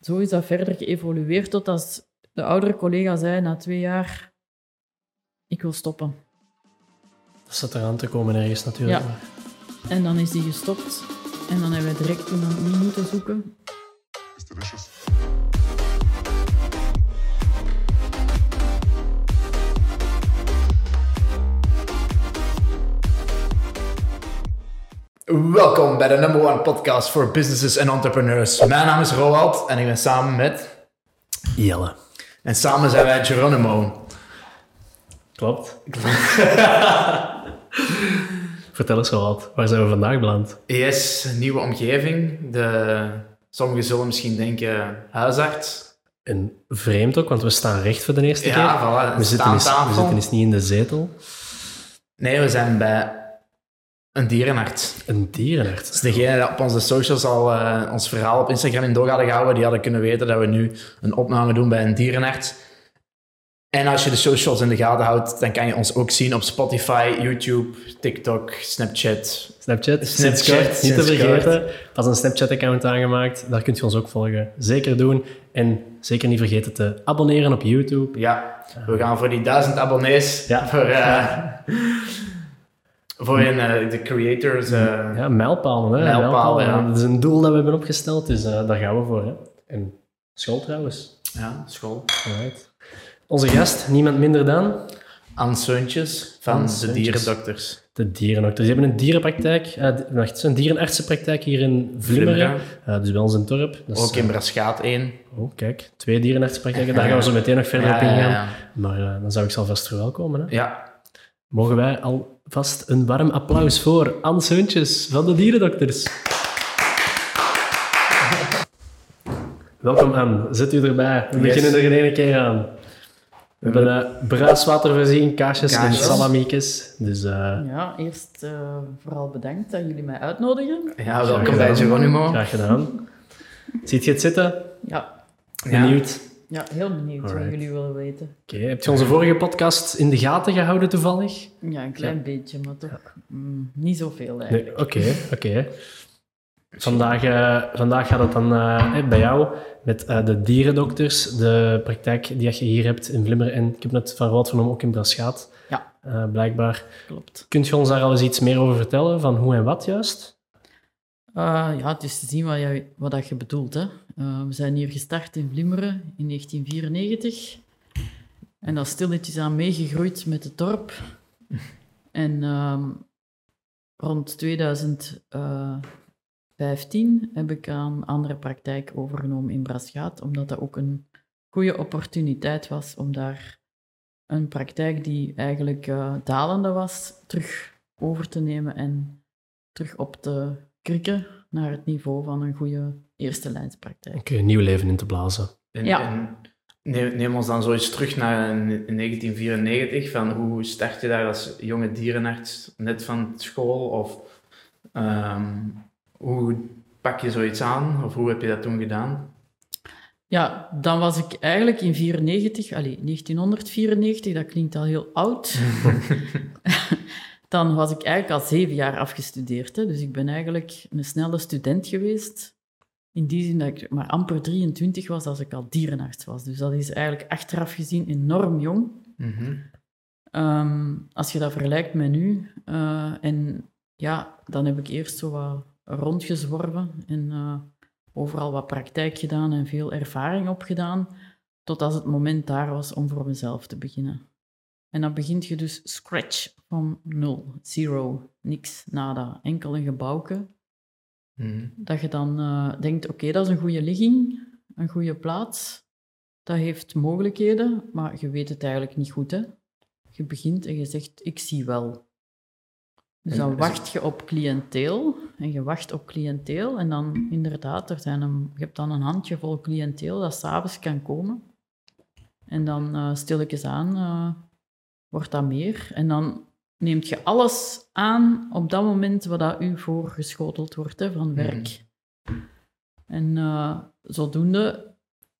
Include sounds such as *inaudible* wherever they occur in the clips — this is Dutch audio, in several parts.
zo is dat verder geëvolueerd totdat de oudere collega zei na twee jaar, ik wil stoppen. Dat zat eraan te komen ergens natuurlijk. Ja. En dan is die gestopt. En dan hebben we direct iemand nieuw moeten zoeken. Welkom bij de number one podcast voor businesses en entrepreneurs. Mijn naam is Roald en ik ben samen met... Jelle. En samen zijn wij Geronimo. Klopt. *laughs* Vertel eens wat. Waar zijn we vandaag beland? Yes, een nieuwe omgeving. De... Sommigen zullen misschien denken huisarts. En vreemd ook, want we staan recht voor de eerste Ja, keer. voilà, we, zitten eens, we zitten eens niet in de zetel. Nee, we zijn bij een dierenarts. Een dierenarts. Dus degene die op onze socials al eh, ons verhaal op Instagram in doog hadden gehouden, die hadden kunnen weten dat we nu een opname doen bij een dierenarts. En als je de socials in de gaten houdt, dan kan je ons ook zien op Spotify, YouTube, TikTok, Snapchat. Snapchat, Snapchat, niet te vergeten. Pas een Snapchat-account aangemaakt. Daar kunt je ons ook volgen. Zeker doen. En zeker niet vergeten te abonneren op YouTube. Ja, we gaan voor die duizend abonnees. Ja. Voor, eh, voor eh, de creators. eh, Ja, mijlpalen. Hè? Mijlpalen, ja. Dat is een doel dat we hebben opgesteld, dus eh, daar gaan we voor. Hè? En school trouwens. ja, school. Alright. Onze gast, niemand minder dan Anne Seuntjes van de dierendokters. de dierendokters. Die hebben een dierenpraktijk, wacht, een dierenartsenpraktijk hier in Vlimmeren. Dus bij ons in is, Ook in Braschaat 1. oh, kijk, twee dierenartsenpraktijken. Daar gaan we zo meteen nog verder op ingaan. ja. Maar dan zou ik ze alvast verwelkomen. Hè? Ja, Mogen wij alvast een warm applaus voor Anne Seuntjes van de dierendokters. Welkom Anne, zit u erbij. We Yes. beginnen er in één keer aan. We hebben uh, bruiswater voorzien, kaasjes, en salamiekjes. Dus eh, Ja, eerst eh, vooral bedankt dat jullie mij uitnodigen. ja welkom bij. Geronimo. graag gedaan. Ziet je het zitten? Ja, Ja. Benieuwd? Ja heel benieuwd wat jullie willen weten. Oké, heb je onze vorige podcast in de gaten gehouden toevallig? Ja, een klein beetje, maar toch mm, niet zoveel eigenlijk. Nee, oké, oké. Vandaag, eh, vandaag gaat het dan eh, bij jou met eh, de dierendokters, de praktijk die je hier hebt in Vlimmeren. En ik heb net van Rood van ook in Braschaat, Ja. blijkbaar. Klopt. Kunt je ons daar al eens iets meer over vertellen, van hoe en wat juist? Ja, het is te zien wat, je, wat dat je bedoelt. Hè. Eh, we zijn hier gestart in Vlimmeren in 1994. En dat stilletjes aan meegegroeid met het dorp. En ehm, rond 2015 heb ik een andere praktijk overgenomen in Braschaat, omdat dat ook een goede opportuniteit was om daar een praktijk die eigenlijk eh, dalende was, terug over te nemen en terug op te krikken naar het niveau van een goede eerste lijnspraktijk. Oké, nieuw leven in te blazen. En, Ja. en neem, neem ons dan zoiets terug naar in 1994. Van hoe start je daar als jonge dierenarts net van school? Of ehm, hoe pak je zoiets aan? Of hoe heb je dat toen gedaan? Ja, dan was ik eigenlijk in 94, allee, 1994, dat klinkt al heel oud. *laughs* dan was ik eigenlijk al zeven jaar afgestudeerd. Hè. Dus ik ben eigenlijk een snelle student geweest. In die zin dat ik maar amper 23 was als ik al dierenarts was. Dus dat is eigenlijk achteraf gezien enorm jong. Mhm. Ehm, als je dat vergelijkt met nu. eh, en ja, dan heb ik eerst zo wat rondgezworven en eh, overal wat praktijk gedaan en veel ervaring opgedaan, tot als het moment daar was om voor mezelf te beginnen. En dan begint je dus scratch van nul, zero, niks, nada, enkel een gebouwke. Mhm. Dat je dan eh, denkt, oké, dat is een goede ligging, een goede plaats. Dat heeft mogelijkheden, maar je weet het eigenlijk niet goed. Hè? Je begint en je zegt, ik zie wel. Dus dan wacht je op cliënteel en je wacht op cliënteel en dan inderdaad, er zijn een, je hebt dan een handjevol cliënteel dat s'avonds kan komen. En dan eh stilletjes aan eh, wordt dat meer. En dan neemt je alles aan op dat moment wat dat u voorgeschoteld wordt hè, van werk. En eh, zodoende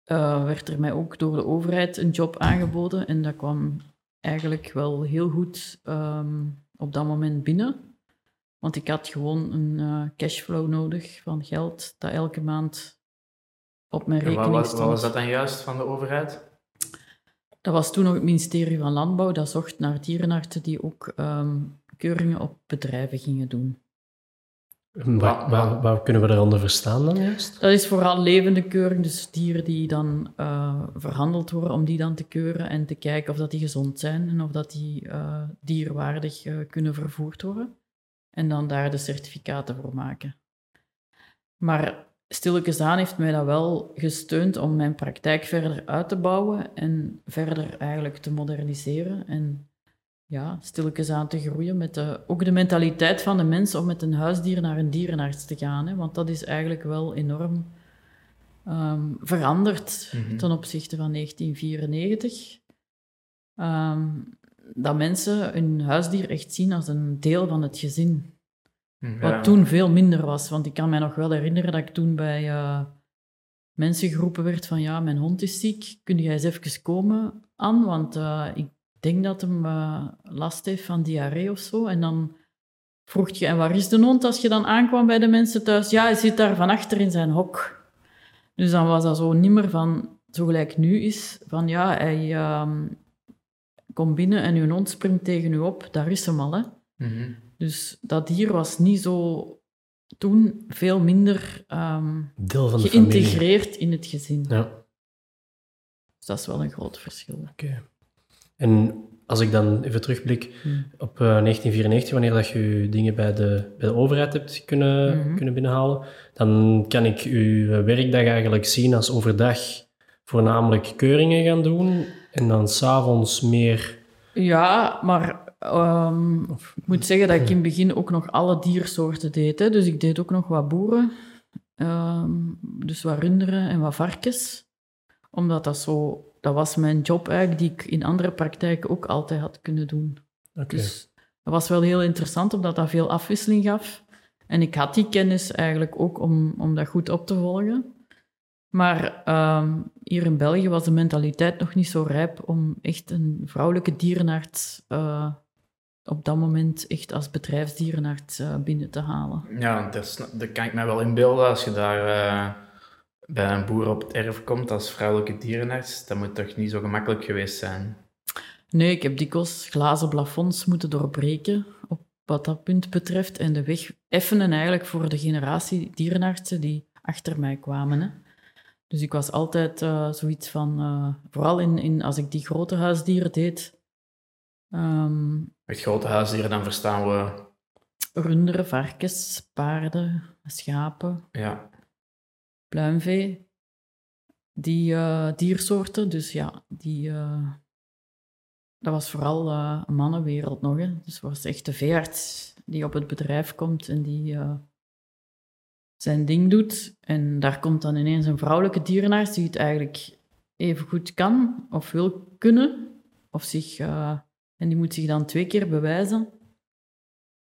eh, werd er mij ook door de overheid een job aangeboden en dat kwam eigenlijk wel heel goed ehm, op dat moment binnen. Want ik had gewoon een eh, cashflow nodig van geld dat elke maand op mijn En rekening wat, stond. wat was dat dan juist van de overheid? Dat was toen nog het ministerie van Landbouw. Dat zocht naar dierenartsen die ook ehm, keuringen op bedrijven gingen doen. Wat, wat, wat kunnen we daaronder verstaan dan juist? Dat is vooral levende keuring, dus dieren die dan eh, verhandeld worden om die dan te keuren en te kijken of dat die gezond zijn en of dat die eh, dierwaardig eh, kunnen vervoerd worden. En dan daar de certificaten voor maken. Maar stilletjes aan heeft mij dat wel gesteund om mijn praktijk verder uit te bouwen en verder eigenlijk te moderniseren. En ja, stilletjes aan te groeien met de, ook de mentaliteit van de mensen om met een huisdier naar een dierenarts te gaan. Hè, want dat is eigenlijk wel enorm ehm, veranderd Mhm. ten opzichte van 1994. Ehm, dat mensen hun huisdier echt zien als een deel van het gezin. Hm, Wat toen veel minder was. Want ik kan mij nog wel herinneren dat ik toen bij eh, mensen geroepen werd van ja, mijn hond is ziek, kun jij eens even komen aan? Want eh, ik denk dat hem eh, last heeft van diarree of zo. En dan vroeg je, en waar is de hond als je dan aankwam bij de mensen thuis? Ja, hij zit daar van achter in zijn hok. Dus dan was dat zo niet meer van, zo gelijk nu is, van ja, hij ehm, komt binnen en uw hond springt tegen u op, daar is hem al, hè. Mhm. Dus dat dier was niet zo toen veel minder ehm, Deel van de familie. geïntegreerd in het gezin. Ja, Dus dat is wel een groot verschil. oké. En als ik dan even terugblik Hmm. op eh, 1994, wanneer dat je dingen bij de, bij de overheid hebt kunnen, Mhm. kunnen binnenhalen, dan kan ik uw werkdag eigenlijk zien als overdag voornamelijk keuringen gaan doen en dan s'avonds meer... Ja, maar ehm, ik moet zeggen dat ik in het begin ook nog alle diersoorten deed. Hè. Dus ik deed ook nog wat boeren. Ehm, dus wat runderen en wat varkens. Omdat dat zo... Dat was mijn job eigenlijk, die ik in andere praktijken ook altijd had kunnen doen. Oké. Dus dat was wel heel interessant, omdat dat veel afwisseling gaf. En ik had die kennis eigenlijk ook om, om dat goed op te volgen. Maar ehm, hier in België was de mentaliteit nog niet zo rijp om echt een vrouwelijke dierenarts eh, op dat moment echt als bedrijfsdierenarts eh, binnen te halen. Ja, dat, dat kan ik me wel inbeelden. Als je daar eh, bij een boer op het erf komt als vrouwelijke dierenarts, dat moet toch niet zo gemakkelijk geweest zijn. Nee, ik heb dikwijls glazen plafonds moeten doorbreken op wat dat punt betreft en de weg effenen eigenlijk voor de generatie dierenartsen die achter mij kwamen. Hè. Dus ik was altijd eh, zoiets van, vooral in, in, als ik die grote huisdieren deed, ehm, Met grote huisdieren dan verstaan we... runderen, varkens, paarden, schapen, Ja, pluimvee, die eh, diersoorten. Dus ja, die, eh, dat was vooral eh, een mannenwereld nog. Hè. Dus het was echt de veearts die op het bedrijf komt en die zijn ding doet. En daar komt dan ineens een vrouwelijke dierenarts die het eigenlijk even goed kan of wil kunnen. Of zich, en die moet zich dan twee keer bewijzen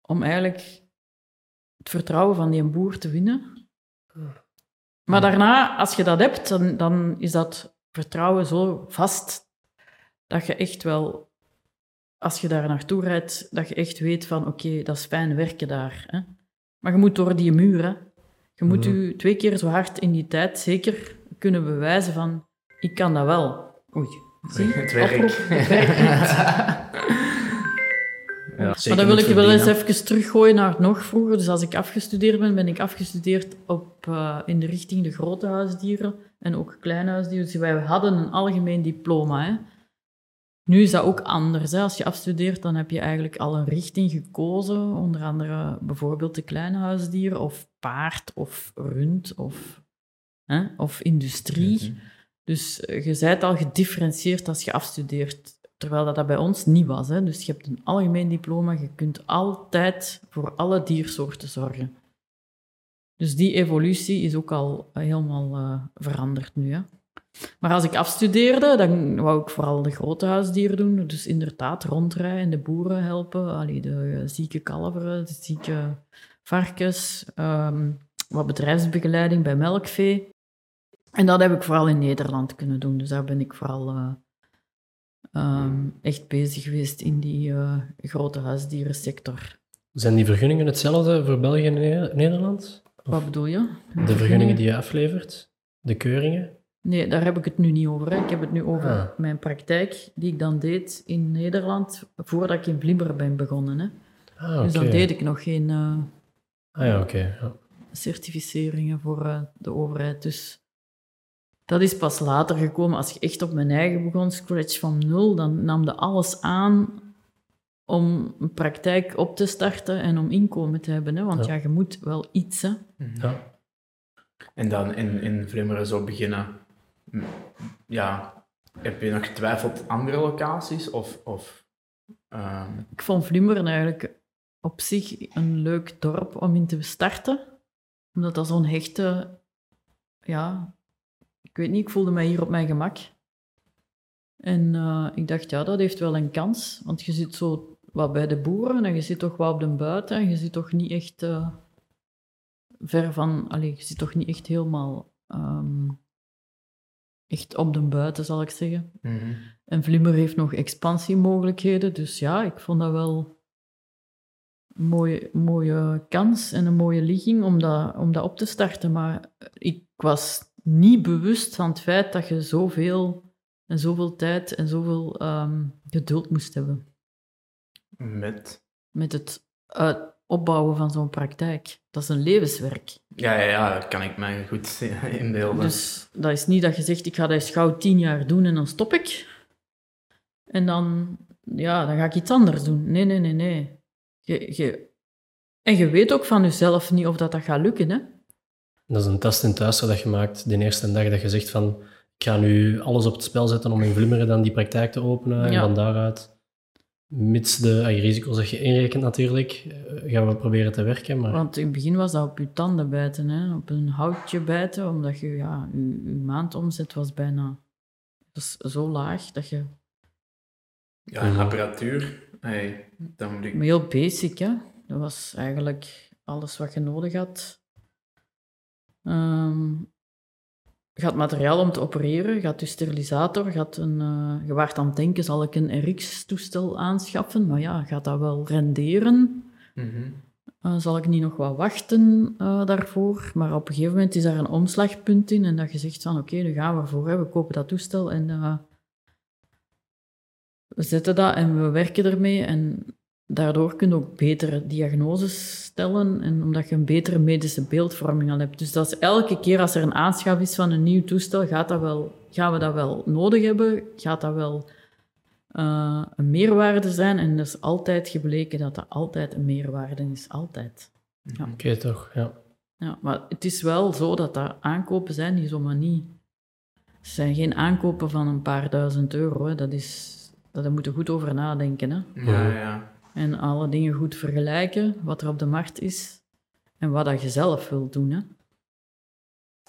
om eigenlijk het vertrouwen van die boer te winnen. Maar daarna, als je dat hebt, dan, dan is dat vertrouwen zo vast dat je echt wel, als je daar naartoe rijdt, dat je echt weet van oké, dat is fijn werken daar. Hè? Maar je moet door die muur. Hè? Je moet je twee keer zo hard in die tijd zeker kunnen bewijzen van ik kan dat wel. Oei, zie? het werk. Het niet. *laughs* ja Maar dan wil ik je wel eens even teruggooien naar nog vroeger. Dus als ik afgestudeerd ben, ben ik afgestudeerd op, eh, in de richting de grote huisdieren en ook kleine huisdieren. Dus wij hadden een algemeen diploma. Hè. Nu is dat ook anders. Hè. Als je afstudeert, dan heb je eigenlijk al een richting gekozen. Onder andere bijvoorbeeld de kleine huisdieren, of paard, of rund, of, hè, of industrie. Mhm. Dus eh, je bent al gedifferentieerd als je afstudeert, terwijl dat, dat bij ons niet was. Hè. Dus je hebt een algemeen diploma, je kunt altijd voor alle diersoorten zorgen. Dus die evolutie is ook al eh, helemaal eh, veranderd nu. Hè. Maar als ik afstudeerde, dan wou ik vooral de grote huisdieren doen. Dus inderdaad rondrijden, de boeren helpen, allee, de eh, zieke kalveren, de zieke varkens, ehm, wat bedrijfsbegeleiding bij melkvee. En dat heb ik vooral in Nederland kunnen doen. Dus daar ben ik vooral ehm, echt bezig geweest in die eh, grote huisdierensector. Zijn die vergunningen hetzelfde voor België en Ne- Nederland? Wat bedoel je? De vergunningen die je aflevert? de keuringen? Nee, daar heb ik het nu niet over. Hè. Ik heb het nu over Ah. mijn praktijk die ik dan deed in Nederland voordat ik in Vlimmer ben begonnen. Hè. Ah. Dus dan deed ik nog geen eh, Ah ja, ja. certificeringen voor eh, de overheid. Dus dat is pas later gekomen. Als je echt op mijn eigen begon, scratch van nul, dan nam je alles aan om een praktijk op te starten en om inkomen te hebben. Hè. Want Ja. ja, je moet wel iets. Hè. Ja. En dan in, in Vlimmeren zo beginnen. Ja, heb je nog getwijfeld andere locaties? Of, of ehm, Ik vond Vlimmeren eigenlijk op zich een leuk dorp om in te starten. Omdat dat zo'n hechte... Ja, ik weet niet, ik voelde mij hier op mijn gemak. En eh, ik dacht, ja, dat heeft wel een kans. Want je zit zo wat bij de boeren en je zit toch wat op de buiten. En je zit toch niet echt eh, ver van... Allee, je zit toch niet echt helemaal... ehm, echt op de buiten, zal ik zeggen. mhm. En Vlimmer heeft nog expansiemogelijkheden. Dus ja, ik vond dat wel een mooie, mooie kans en een mooie ligging om dat, om dat op te starten. Maar ik was niet bewust van het feit dat je zoveel en zoveel tijd en zoveel ehm, geduld moest hebben met. met het uit- opbouwen van zo'n praktijk. Dat is een levenswerk. Ja, ja, ja, dat kan ik mij goed *laughs* inbeelden. Dus dat is niet dat je zegt, ik ga dat eens gauw tien jaar doen en dan stop ik. En dan, ja, dan ga ik iets anders doen. Nee, nee, nee, nee. Je, je, en je weet ook van jezelf niet of dat, dat gaat lukken, hè. Dat is een test in thuis dat je maakt de eerste dag dat je zegt van ik ga nu alles op het spel zetten om in Vlimmeren dan die praktijk te openen. En Ja. van daaruit, mits de ah, risico's dat je inrekent natuurlijk, eh, gaan we proberen te werken. Maar Want in het begin was dat op je tanden bijten, hè. Op een houtje bijten, omdat je, ja, je, je maandomzet was bijna was zo laag dat je... ja, en apparatuur. Hey, dan moet ik... Maar heel basic, hè. Dat was eigenlijk alles wat je nodig had. Ehm, je had materiaal om te opereren, je had je sterilisator, je, had een, eh, je waart aan het denken, zal ik een RX-toestel aanschaffen? Maar ja, gaat dat wel renderen? Mhm. Eh, zal ik niet nog wat wachten eh, daarvoor? Maar op een gegeven moment is daar een omslagpunt in en dat je zegt van oké, nu gaan we ervoor, hè. we kopen dat toestel en we zetten dat en we werken ermee en daardoor kun je ook betere diagnoses stellen en omdat je een betere medische beeldvorming al hebt. Dus dat is elke keer als er een aanschaf is van een nieuw toestel, gaat dat wel, gaan we dat wel nodig hebben? Gaat dat wel eh, een meerwaarde zijn? En dat is altijd gebleken dat dat altijd een meerwaarde is. Altijd. oké toch, ja. Ja, maar het is wel zo dat dat aankopen zijn die zomaar niet... Het zijn geen aankopen van een paar duizend euro. Hè. Dat is... Daar moet je goed over nadenken. Hè. Ja, ja. En alle dingen goed vergelijken, wat er op de markt is en wat dat je zelf wilt doen. Hè.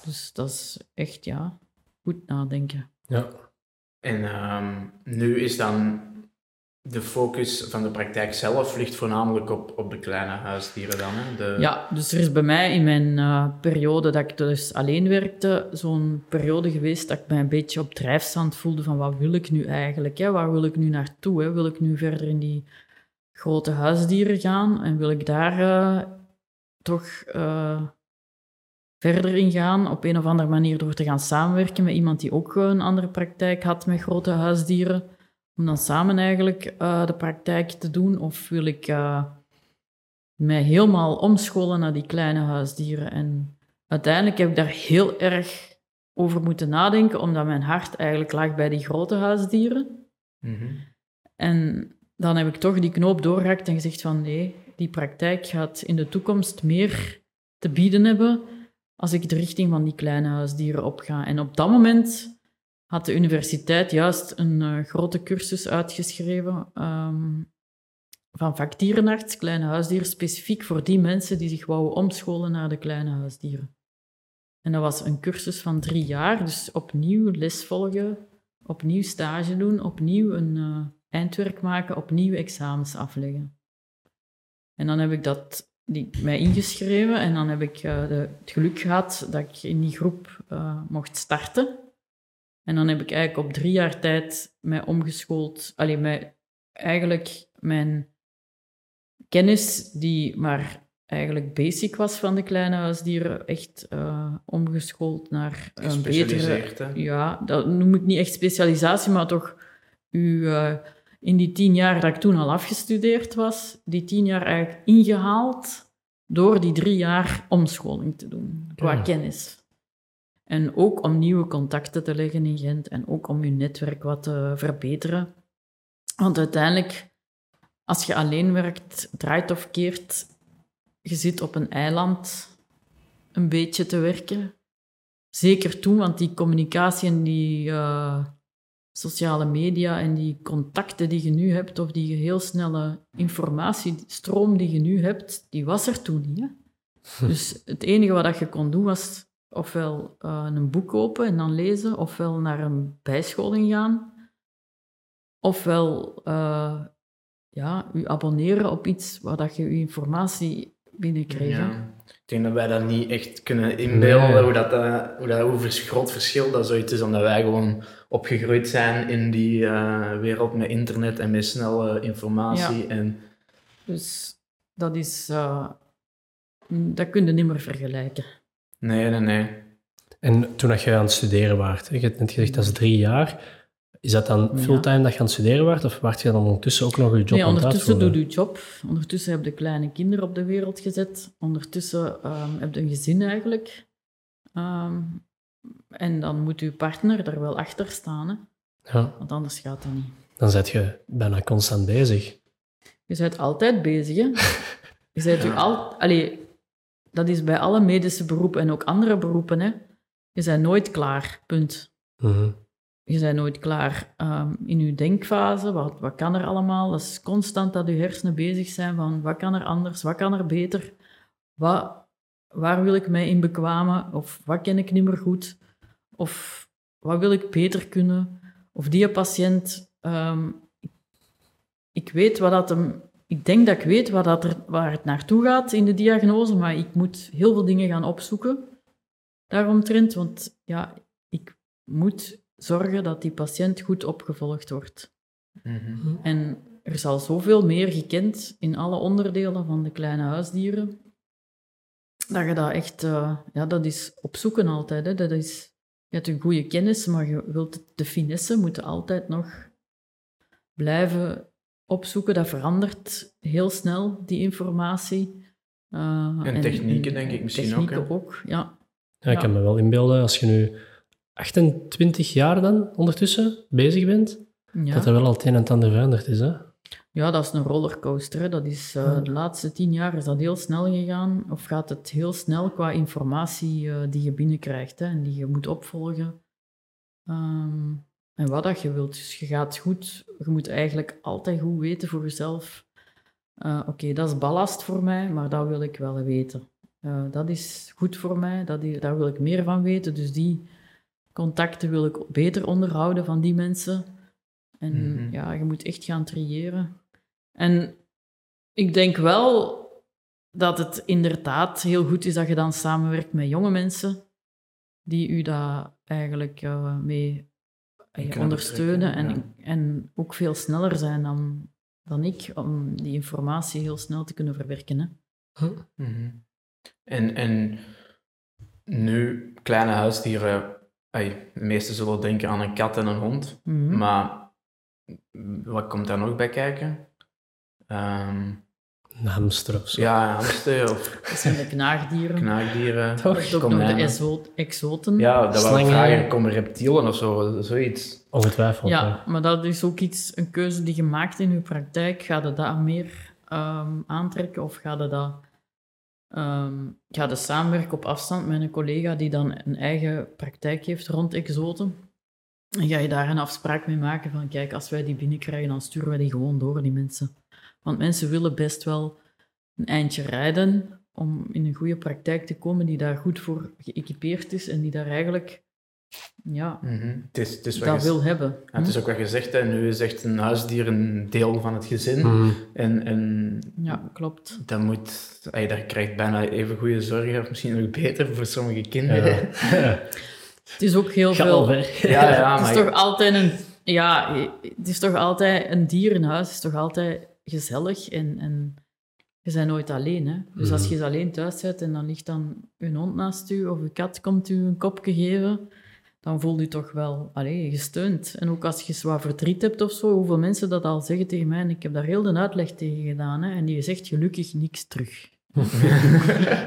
Dus dat is echt, ja, goed nadenken. ja. En ehm, nu is dan de focus van de praktijk zelf ligt voornamelijk op, op de kleine huisdieren dan. Hè? De... Ja, dus er is bij mij in mijn eh, periode dat ik dus alleen werkte, zo'n periode geweest dat ik mij een beetje op drijfstand voelde van wat wil ik nu eigenlijk? Hè? Waar wil ik nu naartoe? Hè? Wil ik nu verder in die grote huisdieren gaan en wil ik daar eh, toch eh, verder in gaan op een of andere manier door te gaan samenwerken met iemand die ook een andere praktijk had met grote huisdieren? Om dan samen eigenlijk eh, de praktijk te doen? Of wil ik eh, mij helemaal omscholen naar die kleine huisdieren? En uiteindelijk heb ik daar heel erg over moeten nadenken, omdat mijn hart eigenlijk lag bij die grote huisdieren. Mhm. En dan heb ik toch die knoop doorgehakt en gezegd van nee, die praktijk gaat in de toekomst meer te bieden hebben als ik de richting van die kleine huisdieren opga. En op dat moment had de universiteit juist een eh, grote cursus uitgeschreven ehm, van vakdierenarts, kleine huisdieren, specifiek voor die mensen die zich wouden omscholen naar de kleine huisdieren. En dat was een cursus van drie jaar, dus opnieuw les volgen, opnieuw stage doen, opnieuw een eh, eindwerk maken, opnieuw examens afleggen. En dan heb ik dat, die, mij ingeschreven en dan heb ik eh, de, het geluk gehad dat ik in die groep eh, mocht starten. En dan heb ik eigenlijk op drie jaar tijd mij omgeschoold, alleen mij, eigenlijk mijn kennis, die maar eigenlijk basic was van de kleine huisdieren, echt uh, omgeschoold naar een betere... Ja, dat noem ik niet echt specialisatie, maar toch u, uh, in die tien jaar dat ik toen al afgestudeerd was, die tien jaar eigenlijk ingehaald door die drie jaar omscholing te doen, qua ja. kennis. En ook om nieuwe contacten te leggen in Gent en ook om je netwerk wat te verbeteren. Want uiteindelijk, als je alleen werkt, draait of keert, je zit op een eiland een beetje te werken. Zeker toen, want die communicatie en die uh, sociale media en die contacten die je nu hebt, of die heel snelle informatiestroom die je nu hebt, die was er toen niet. Hè? *laughs* Dus het enige wat je kon doen was ofwel uh, een boek kopen en dan lezen, ofwel naar een bijscholing gaan, ofwel uh, ja, u abonneren op iets waar dat je uw informatie binnenkreeg. Ja. Ik denk dat wij dat niet echt kunnen inbeelden, hoe, dat, uh, hoe, dat, hoe groot verschil dat zoiets is, omdat wij gewoon opgegroeid zijn in die wereld met internet en met snelle informatie. Ja. En... Dus dat is... dat kun je niet meer vergelijken. Nee, nee, nee. En toen dat je aan het studeren waart, je hebt net gezegd dat is drie jaar. Is dat dan fulltime dat je aan het studeren waart, of waart je dan ondertussen ook nog je job nee, ondertussen doe je job. Ondertussen heb je kleine kinderen op de wereld gezet. Ondertussen um, heb je een gezin eigenlijk. Um, en dan moet je partner er wel achter staan. Hè? Ja. Want anders gaat het niet. Dan zit je bijna constant bezig. Je bent altijd bezig, hè? *laughs* Je bent ja. al... Allee, dat is bij alle medische beroepen en ook andere beroepen. Hè. Je bent nooit klaar, punt. Mhm. Je bent nooit klaar um, in je denkfase. Wat, wat kan er allemaal? Dat is constant dat je hersenen bezig zijn van wat kan er anders, wat kan er beter, wat, waar wil ik mij in bekwamen, of wat ken ik niet meer goed, of wat wil ik beter kunnen, of die patiënt, um, ik, weet wat dat hem ik denk dat ik weet waar, dat er, waar het naartoe gaat in de diagnose, maar ik moet heel veel dingen gaan opzoeken daaromtrent, want ja, ik moet zorgen dat die patiënt goed opgevolgd wordt. Mhm. En er zal zoveel meer gekend in alle onderdelen van de kleine huisdieren, dat je dat echt, uh, ja, dat is opzoeken altijd. Hè. Dat is, je hebt een goede kennis, maar je wilt de finesse moeten altijd nog blijven opzoeken. Dat verandert heel snel, die informatie. Uh, en, technieken, denk ik misschien technieken ook. ook ja. ja. ik kan me wel inbeelden, als je nu 28 jaar dan ondertussen bezig bent, dat er wel al het een en het ander veranderd is. Hè? Ja, dat is een rollercoaster. Dat is, uh, De laatste tien jaar is dat heel snel gegaan. Of gaat het heel snel qua informatie uh, die je binnenkrijgt hè, en die je moet opvolgen. Um, en wat dat je wilt. Dus je gaat goed, je moet eigenlijk altijd goed weten voor jezelf. Uh, Oké, dat is ballast voor mij, maar dat wil ik wel weten. Dat is goed voor mij, dat die, daar wil ik meer van weten. Dus die contacten wil ik beter onderhouden van die mensen. En mm-hmm. ja, je moet echt gaan triëren. En ik denk wel dat het inderdaad heel goed is dat je dan samenwerkt met jonge mensen die u daar eigenlijk uh, mee ondersteunen en, en ook veel sneller zijn dan, dan ik om die informatie heel snel te kunnen verwerken. Hè. Mhm. en, en nu, kleine huisdieren, de meesten zullen denken aan een kat en een hond, mhm. maar wat komt daar nog bij kijken? Um, een hamster of zo. Ja, hamster. Of... *laughs* Dat zijn de knaagdieren. Knaagdieren. Toch? Ook nog de exoten. Ja, dat waren vragen. Komen reptielen of zo, zoiets? Ongetwijfeld. Ja, maar dat is ook iets, een keuze die je maakt in je praktijk. Ga je dat meer um, aantrekken of ga je dat... Um, ga je samenwerken op afstand met een collega die dan een eigen praktijk heeft rond exoten? En ga je daar een afspraak mee maken van, kijk, als wij die binnenkrijgen, dan sturen wij die gewoon door, die mensen. Want mensen willen best wel een eindje rijden om in een goede praktijk te komen die daar goed voor geëquipeerd is en die daar eigenlijk ja, mm -hmm. het is, het is dat wil hebben. Ja, het is ook wat gezegd, hè. nu is echt een huisdier een deel van het gezin. Mm. En, en ja, klopt. Dat moet, ey, daar krijgt bijna even goede zorg, of misschien nog beter voor sommige kinderen. Ja. *laughs* het is ook heel veel... Ja, ja, het is toch altijd een... Ja, het is toch altijd een dier in huis, is toch altijd gezellig en, en je bent nooit alleen. Hè? Dus als Mhm. je eens alleen thuis zit en dan ligt dan een hond naast u of een kat komt u een kopje geven, dan voel je toch wel allee, gesteund. En ook als je zwaar verdriet hebt of zo, hoeveel mensen dat al zeggen tegen mij, en ik heb daar heel de uitleg tegen gedaan, hè, en die zegt gelukkig niks terug. *laughs*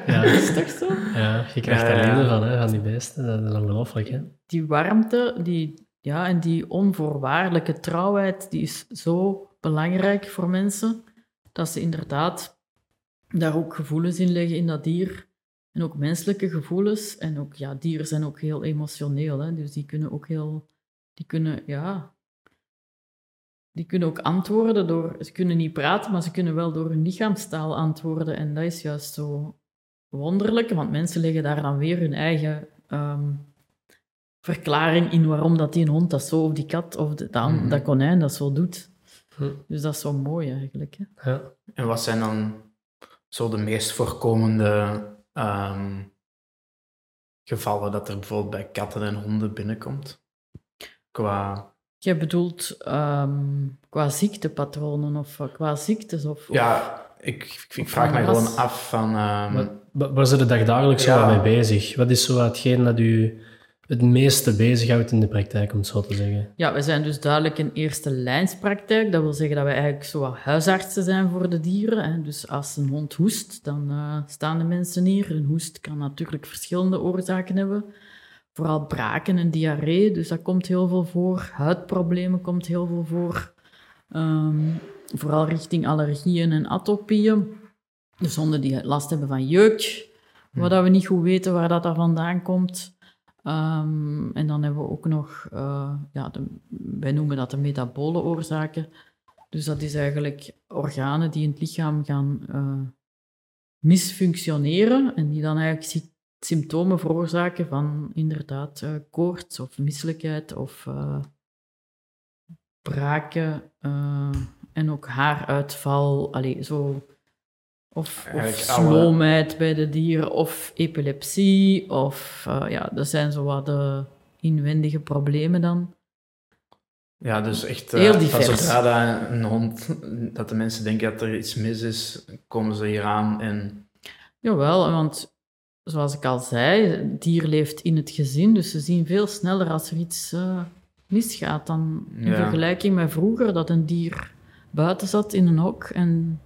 Ja, Is toch zo? ja, je krijgt daar liefde van, hè, van die beesten. Dat is ongelooflijk, hè. Die warmte, die, ja, en die onvoorwaardelijke trouwheid, die is zo belangrijk voor mensen, dat ze inderdaad daar ook gevoelens in leggen in dat dier. En ook menselijke gevoelens. En ook, ja, dieren zijn ook heel emotioneel. Hè? Dus die kunnen ook heel... Die kunnen, ja... Die kunnen ook antwoorden door... Ze kunnen niet praten, maar ze kunnen wel door hun lichaamstaal antwoorden. En dat is juist zo wonderlijk, want mensen leggen daar dan weer hun eigen ehm, verklaring in waarom dat die een hond dat zo, of die kat, of de, dat, Mhm. dat konijn dat zo doet. Hm. Dus dat is zo mooi eigenlijk. Hè? Ja. En wat zijn dan zo de meest voorkomende ehm, gevallen dat er bijvoorbeeld bij katten en honden binnenkomt? Qua... Je bedoelt ehm, qua ziektepatronen of eh, qua ziektes? Of, of- Ja, ik, ik, ik vraag me ras. gewoon af van... ehm, Wat- wa- waar zit de dag dagelijks zo Ja. mee bezig? Wat is zo hetgeen dat u het meeste bezighoudt in de praktijk, om het zo te zeggen? Ja, we zijn dus duidelijk een eerste lijnspraktijk. Dat wil zeggen dat wij eigenlijk zo wat huisartsen zijn voor de dieren. Hè. Dus als een hond hoest, dan eh, staan de mensen hier. Een hoest kan natuurlijk verschillende oorzaken hebben. Vooral braken en diarree, dus dat komt heel veel voor. Huidproblemen komt heel veel voor. Ehm, vooral richting allergieën en atopieën. Dus honden die last hebben van jeuk, wat dat we niet goed weten waar dat, dat vandaan komt. Ehm, en dan hebben we ook nog, eh, ja, de, wij noemen dat de metabole oorzaken. Dus dat is eigenlijk organen die in het lichaam gaan eh, misfunctioneren en die dan eigenlijk sy- symptomen veroorzaken van inderdaad eh, koorts of misselijkheid of braken en ook haaruitval. Allee, zo, of, of sloomheid bij de dieren of epilepsie. Of eh, ja, dat zijn zo wat de inwendige problemen dan. Ja, dus echt... eh, Heel van divers. Zodra dat een hond... Dat de mensen denken dat er iets mis is, komen ze hier aan en... Jawel, want zoals ik al zei, het dier leeft in het gezin, dus ze zien veel sneller als er iets eh, misgaat dan in Ja. vergelijking met vroeger, dat een dier buiten zat in een hok en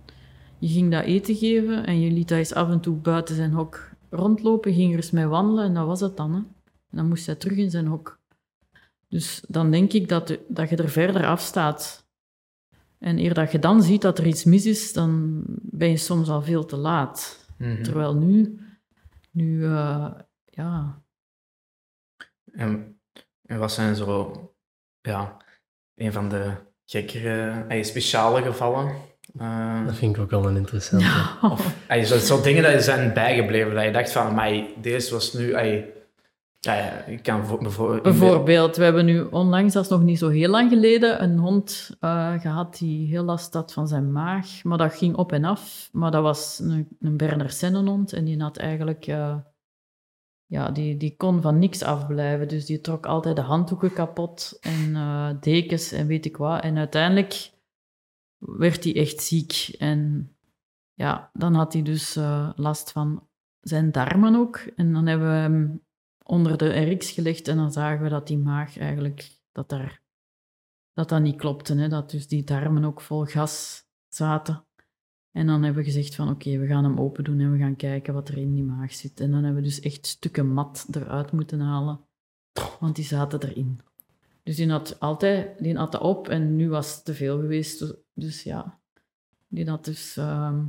je ging dat eten geven en je liet dat eens af en toe buiten zijn hok rondlopen, ging er eens mee wandelen en dat was het dan. Hè. En dan moest hij terug in zijn hok. Dus dan denk ik dat, de- dat je er verder afstaat. En eer dat je dan ziet dat er iets mis is, dan ben je soms al veel te laat. Mhm. Terwijl nu, nu eh, ja, En, en wat zijn zo, ja, een van de gekkere, eh, speciale gevallen? Eh, Dat vind ik ook wel een interessante. *laughs* of zo, zo dingen dat je zijn bijgebleven, dat je dacht van, maar deze was nu, ja, ik kan voor, bijvoorbeeld... bijvoorbeeld, we hebben nu onlangs, dat is nog niet zo heel lang geleden, een hond eh, gehad die heel last had van zijn maag. Maar dat ging op en af. Maar dat was een, een Berner Sennenhond en die had eigenlijk... eh, ja, die, die kon van niks afblijven. Dus die trok altijd de handdoeken kapot en eh, dekens en weet ik wat. En uiteindelijk werd hij echt ziek. En ja, dan had hij dus eh, last van zijn darmen ook. En dan hebben we hem onder de RX gelegd en dan zagen we dat die maag eigenlijk, dat daar, dat, dat niet klopte. Hè? Dat dus die darmen ook vol gas zaten. En dan hebben we gezegd van oké, we gaan hem open doen en we gaan kijken wat er in die maag zit. En dan hebben we dus echt stukken mat eruit moeten halen, want die zaten erin. Dus die had altijd, die had dat op en nu was het te veel geweest. Dus, ja, die had dus ehm,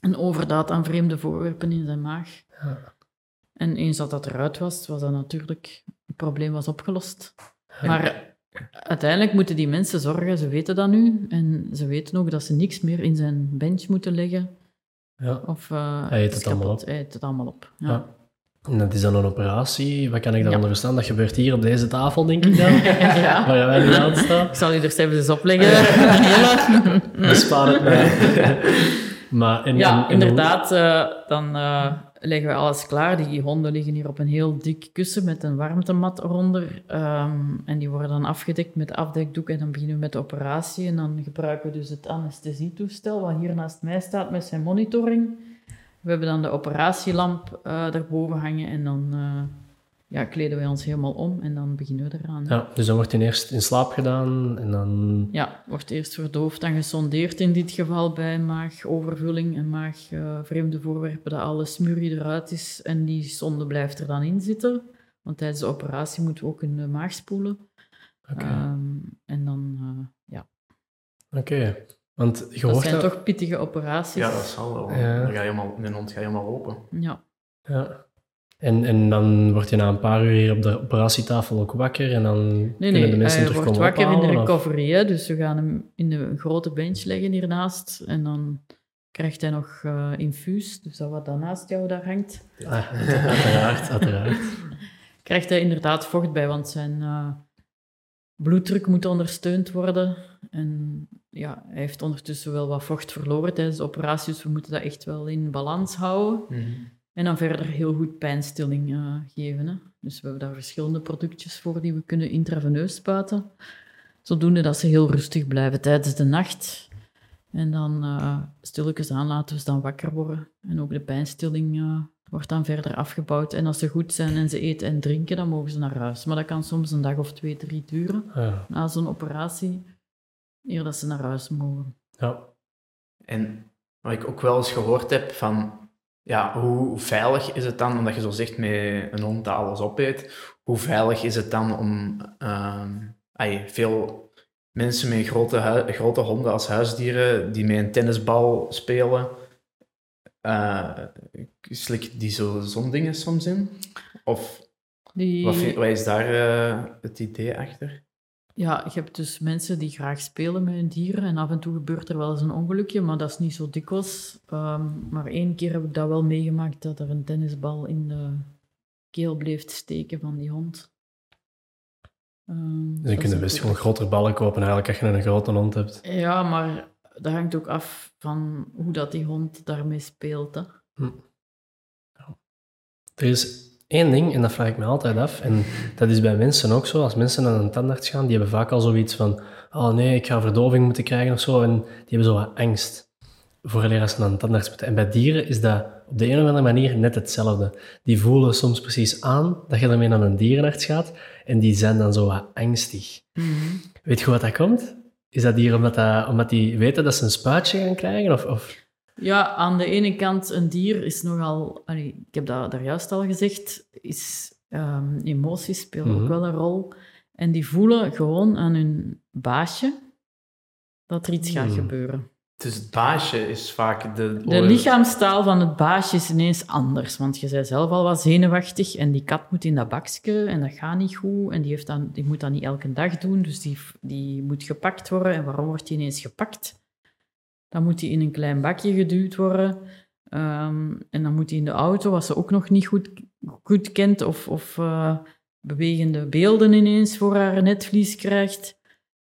een overdaad aan vreemde voorwerpen in zijn maag. Ja. En eens dat dat eruit was, was dat natuurlijk, het probleem was opgelost. Maar uiteindelijk moeten die mensen zorgen, ze weten dat nu. En ze weten ook dat ze niks meer in zijn bench moeten leggen. Ja. Of, eh, Hij eet het is allemaal op. Hij eet het allemaal op. Ja. En dat is dan een operatie. Wat kan ik daaronder Ja. verstaan? Dat gebeurt hier op deze tafel, denk ik dan. *laughs* Ja. Waar wij nu aan staan. Ik zal u er eens opleggen. *laughs* Bespaar het mij. maar Ja, inderdaad. eh, dan, eh, leggen we alles klaar. Die honden liggen hier op een heel dik kussen met een warmtemat eronder. Ehm, en die worden dan afgedekt met afdekdoek. En dan beginnen we met de operatie. En dan gebruiken we dus het anesthesietoestel, wat hier naast mij staat met zijn monitoring. We hebben dan de operatielamp uh, erboven hangen. En dan uh, ja, kleden wij ons helemaal om en dan beginnen we eraan. Ja, dus dan wordt hij eerst in slaap gedaan en dan... Ja, wordt eerst verdoofd en gesondeerd in dit geval bij maagovervulling en maag uh, vreemde voorwerpen, dat alle smurrie eruit is en die zonde blijft er dan in zitten. Want tijdens de operatie moeten we ook in de maag spoelen. Oké. Um, en dan, ja. Oké. Okay. Want je dat zijn dat... toch pittige operaties. Ja, dat zal wel. Ja. Dan ga je helemaal, mijn hond gaat helemaal open. Ja. Ja. En, en dan word je na een paar uur hier op de operatietafel ook wakker en dan nee, kunnen nee, de mensen hij terug wordt komen wakker in de recovery. Hè? Dus we gaan hem in de een grote bench leggen hiernaast. En dan krijgt hij nog eh, infuus. Dus dat wat daarnaast jou daar hangt. Ah, *laughs* uiteraard, uiteraard. Krijgt hij inderdaad vocht bij, want zijn eh, bloeddruk moet ondersteund worden. En ja, hij heeft ondertussen wel wat vocht verloren tijdens de operatie. Dus we moeten dat echt wel in balans houden. Mhm. En dan verder heel goed pijnstilling eh, geven. Hè. Dus we hebben daar verschillende productjes voor die we kunnen intraveneus spuiten. Zodoende dat ze heel rustig blijven tijdens de nacht. En dan uh, stilletjes aan laten we ze dan wakker worden. En ook de pijnstilling uh, wordt dan verder afgebouwd. En als ze goed zijn en ze eten en drinken, dan mogen ze naar huis. Maar dat kan soms een dag of twee, drie duren Ja. na zo'n operatie, eer dat ze naar huis mogen. Ja. En wat ik ook wel eens gehoord heb van, ja, hoe veilig is het dan, omdat je zo zegt met een hond dat alles opeet, hoe veilig is het dan om ehm, ay, veel mensen met grote, grote honden als huisdieren, die met een tennisbal spelen, eh slik die zo zo'n dingen soms in? Of Die, wat, vind- wat is daar eh, het idee achter? Ja, je hebt dus mensen die graag spelen met hun dieren en af en toe gebeurt er wel eens een ongelukje, maar dat is niet zo dikwijls. Ehm, maar één keer heb ik dat wel meegemaakt dat er een tennisbal in de keel bleef steken van die hond. Ehm, Dus je kunt best gewoon grotere ballen kopen eigenlijk als je een grote hond hebt. Ja, maar dat hangt ook af van hoe dat die hond daarmee speelt. Hè. Er is één ding, en dat vraag ik me altijd af, en dat is bij mensen ook zo. Als mensen naar een tandarts gaan, die hebben vaak al zoiets van oh nee, ik ga verdoving moeten krijgen of zo. En die hebben zo wat angst voor als ze naar een tandarts moeten. En bij dieren is dat op de een of andere manier net hetzelfde. Die voelen soms precies aan dat je ermee naar een dierenarts gaat, en die zijn dan zo wat angstig. Weet je hoe dat komt? Is dat hier omdat, dat, omdat die weten dat ze een spuitje gaan krijgen? Of, of... Ja, aan de ene kant, een dier is nogal... allee, ik heb dat daar juist al gezegd, is, ehm, emoties spelen Mhm. ook wel een rol. En die voelen gewoon aan hun baasje dat er iets gaat Hmm. gebeuren. Dus het baasje is vaak de... De lichaamstaal van het baasje is ineens anders. Want je zei zelf al wat zenuwachtig en die kat moet in dat bakje en dat gaat niet goed. En die, heeft dan, die moet dat niet elke dag doen, dus die, die moet gepakt worden. En waarom wordt die ineens gepakt? Dan moet die in een klein bakje geduwd worden. Ehm, en dan moet hij in de auto, wat ze ook nog niet goed, goed kent, of, of eh, bewegende beelden ineens voor haar netvlies krijgt.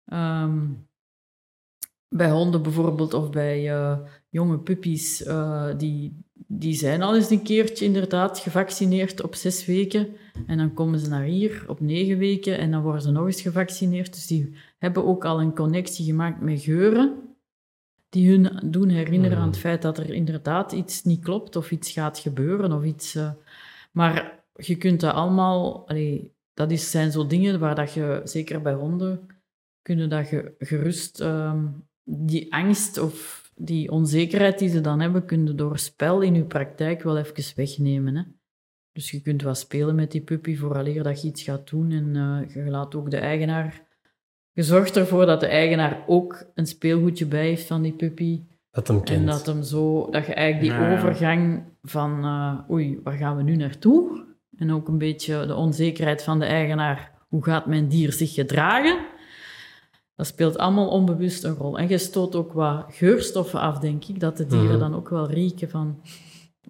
Ehm, bij honden bijvoorbeeld, of bij eh, jonge puppies, eh, die, die zijn al eens een keertje inderdaad gevaccineerd op zes weken. En dan komen ze naar hier op negen weken en dan worden ze nog eens gevaccineerd. Dus die hebben ook al een connectie gemaakt met geuren, die hun doen herinneren aan het feit dat er inderdaad iets niet klopt of iets gaat gebeuren. Of iets, eh, maar je kunt dat allemaal... allee, dat is, zijn zo dingen waar dat je, zeker bij honden, kunnen dat je gerust... ehm, die angst of die onzekerheid die ze dan hebben, kun je door spel in je praktijk wel even wegnemen. Hè? Dus je kunt wat spelen met die puppy vooraleer dat je iets gaat doen. En eh, je laat ook de eigenaar... Je zorgt ervoor dat de eigenaar ook een speelgoedje bij heeft van die puppy. Dat hem kent. En dat, hem zo, dat je eigenlijk die Ja. overgang van eh, oei, waar gaan we nu naartoe? En ook een beetje de onzekerheid van de eigenaar. Hoe gaat mijn dier zich gedragen? Dat speelt allemaal onbewust een rol. En je stoot ook wat geurstoffen af, denk ik, dat de dieren Mhm. dan ook wel rieken van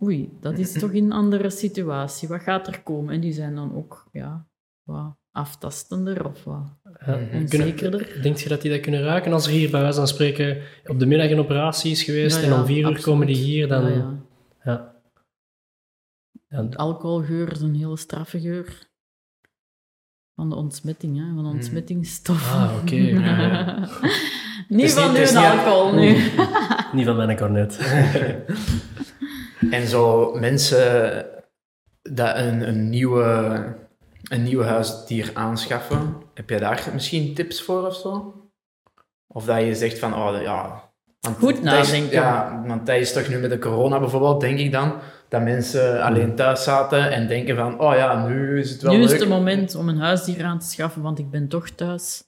oei, dat is toch in een andere situatie. Wat gaat er komen? En die zijn dan ook ja, wat aftastender of wat Ja, onzekerder. Denk je dat die dat kunnen raken als er hier bij wijze van spreken op de middag een operatie is geweest Ja, en om vier uur komen die hier, dan... Ja, Ja, alcoholgeur is een hele straffe geur. Van de ontsmetting, hè? van de ontsmettingsstof. Ah, oké. *laughs* niet van niet- niet- alcohol nu. *laughs* Niet van mijn cornet. *laughs* En zo mensen dat een, een, nieuwe, een nieuw huisdier aanschaffen, heb je daar misschien tips voor of zo? Of dat je zegt van, oh ja... want Goed is- nadenken. ja, want dat is toch nu met de corona bijvoorbeeld, denk ik dan, dat mensen alleen thuis zaten en denken van, oh ja, nu is het wel Nu is het moment om een huisdier aan te schaffen, want ik ben toch thuis.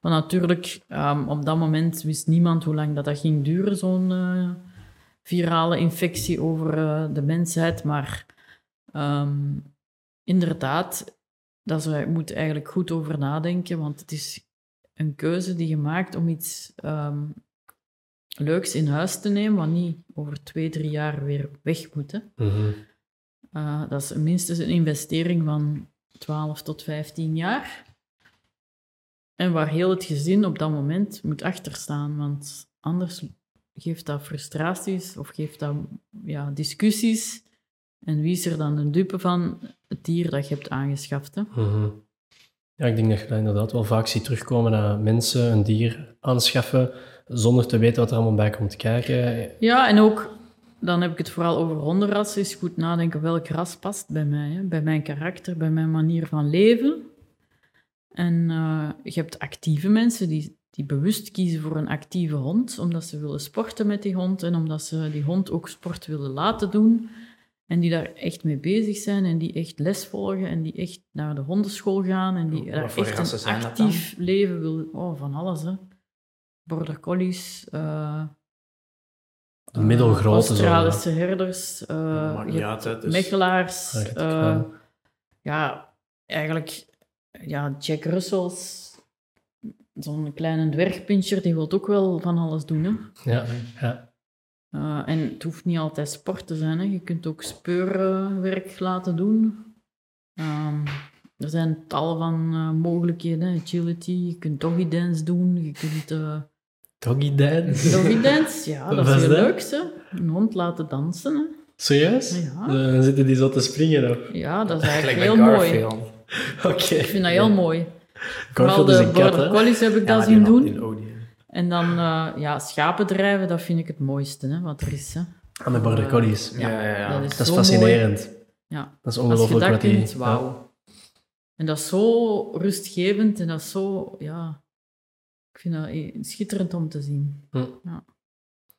Maar natuurlijk, ehm, op dat moment wist niemand hoe lang dat, dat ging duren, zo'n eh, virale infectie over eh, de mensheid. Maar ehm, inderdaad, daar je moet eigenlijk goed over nadenken, want het is een keuze die je maakt om iets ehm, leuks in huis te nemen, wat niet over twee, drie jaar weer weg moet. Hè. Mhm. Uh, dat is minstens een investering van 12 tot 15 jaar. En waar heel het gezin op dat moment moet achterstaan, want anders geeft dat frustraties of geeft dat ja, discussies. En wie is er dan de dupe van het dier dat je hebt aangeschaft? Hè? Mhm. Ja, ik denk dat je dat inderdaad wel vaak ziet terugkomen dat mensen een dier aanschaffen zonder te weten wat er allemaal bij komt kijken. Ja, en ook, dan heb ik het vooral over hondenrassen, is goed nadenken welk ras past bij mij, hè? bij mijn karakter, bij mijn manier van leven. En eh, je hebt actieve mensen die, die bewust kiezen voor een actieve hond, omdat ze willen sporten met die hond en omdat ze die hond ook sport willen laten doen. En die daar echt mee bezig zijn en die echt les volgen en die echt naar de hondenschool gaan en die daar voor echt een actief leven willen. Oh, van alles, hè. Border collies, eh, De middelgrote zo. Australische herders, eh, uit, dus- mechelaars. Eh, ja, eigenlijk, ja, Jack Russells, zo'n kleine dwergpinscher, die wil ook wel van alles doen. Hè? Ja, ja. Eh, en het hoeft niet altijd sport te zijn. Hè? Je kunt ook speurwerk laten doen. Ehm, er zijn tal van eh, mogelijkheden. Agility, je kunt doggy dance doen. Je kunt eh, Doggy dance. doggy dance, ja, *laughs* dat is is heel dat? leuk. Hè? Een hond laten dansen. Hè? Serieus? Ja. Dan zitten die zo te springen of? Ja, dat is eigenlijk heel mooi. Oké. Ik vind dat heel mooi. Vooral de border collies heb ik Ja, dat zien doen. En dan uh, ja, schapendrijven, dat vind ik het mooiste hè, wat er is. Hè. Ah, met border collies. Ja, Ja, ja, ja. dat is, Dat is zo fascinerend. Mooi. Ja. Dat is Als je ongelooflijk dat wat die... wauw. En dat is zo rustgevend en dat is zo, ja... Ik vind dat eh, schitterend om te zien.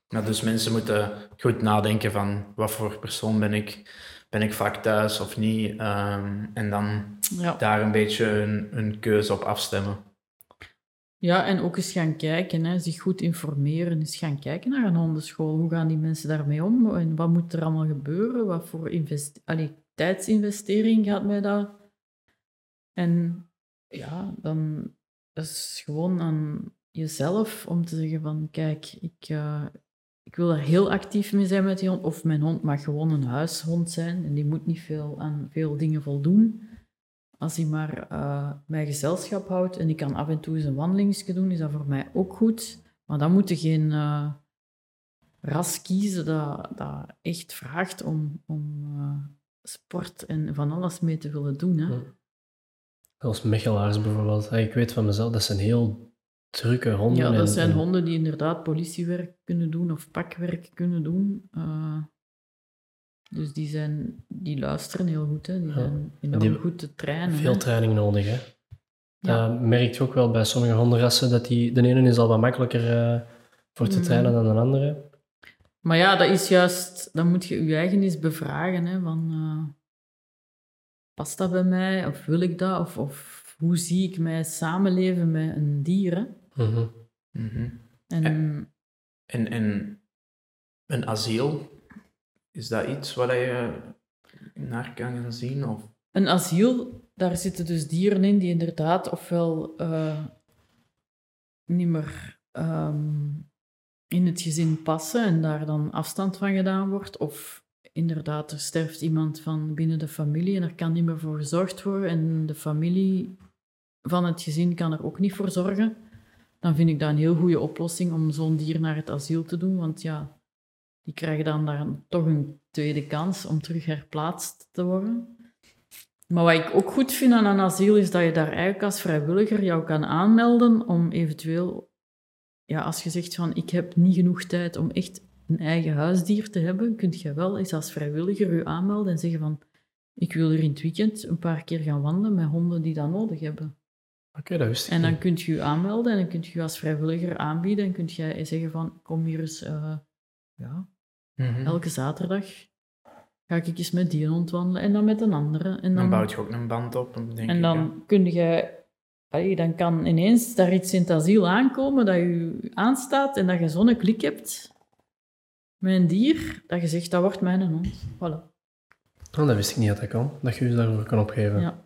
Ja, dus mensen moeten goed nadenken van wat voor persoon ben ik. Ben ik vaak thuis of niet? Ehm, en dan Ja. daar een beetje een, een keuze op afstemmen. ja, en ook eens gaan kijken, hè, zich goed informeren. Eens gaan kijken naar een hondenschool. Hoe gaan die mensen daarmee om? En wat moet er allemaal gebeuren? Wat voor invest Allee, tijdsinvestering gaat mij dat... En ja, dan dat is gewoon aan jezelf om te zeggen van, kijk, ik, eh, ik wil er heel actief mee zijn met die hond. Of mijn hond mag gewoon een huishond zijn en die moet niet veel aan veel dingen voldoen. Als hij maar eh mijn gezelschap houdt en ik kan af en toe eens een wandelingsje doen, is dat voor mij ook goed. Maar dan moet je geen eh, ras kiezen dat, dat echt vraagt om, om sport en van alles mee te willen doen. Hè. Zoals mechelaars bijvoorbeeld. Ja, Ik weet van mezelf, dat zijn heel drukke honden. Ja, dat en- zijn en- honden die inderdaad politiewerk kunnen doen of pakwerk kunnen doen. Eh, dus die, zijn, die luisteren heel goed. Hè. Die Ja. zijn enorm Die- goed te trainen. Veel hè. training nodig, hè. Ja. Dat merk je ook wel bij sommige hondenrassen, dat die, de ene is al wat makkelijker eh, voor te Mhm. trainen dan de andere. Maar ja, dat is juist, dan moet je je eigen eens bevragen. Hè, van, eh, past dat bij mij? Of wil ik dat? Of, of hoe zie ik mij samenleven met een dier? hè? Mhm. Mhm. En En, en een asiel, is dat iets waar je naar kan gaan zien? Of? een asiel, daar zitten dus dieren in die inderdaad ofwel eh, niet meer ehm, in het gezin passen en daar dan afstand van gedaan wordt. Of inderdaad, er sterft iemand van binnen de familie en er kan niet meer voor gezorgd worden en de familie van het gezin kan er ook niet voor zorgen. Dan vind ik dat een heel goede oplossing om zo'n dier naar het asiel te doen, want ja, die krijgen dan daar toch een tweede kans om terug herplaatst te worden. Maar wat ik ook goed vind aan een asiel is dat je daar eigenlijk als vrijwilliger jou kan aanmelden om eventueel, ja, als je zegt van ik heb niet genoeg tijd om echt een eigen huisdier te hebben, kun je wel eens als vrijwilliger je aanmelden en zeggen van ik wil er in het weekend een paar keer gaan wandelen met honden die dat nodig hebben. Oké, dat wist ik En dan niet. kun je je aanmelden en dan kun je je als vrijwilliger aanbieden en kun je zeggen van kom hier eens eh, ja, Mhm. elke zaterdag ga ik eens met die hond wandelen en dan met een andere. En Dan dan, bouwt je ook een band op, denk en ik, dan kun je, allee, dan kan ineens daar iets in het asiel aankomen dat je aanstaat en dat je zo'n klik hebt met een dier, dat je zegt, dat wordt mijn hond. Voilà. Oh, dat wist ik niet dat dat kan. Dat je je daarvoor kan opgeven. Ja.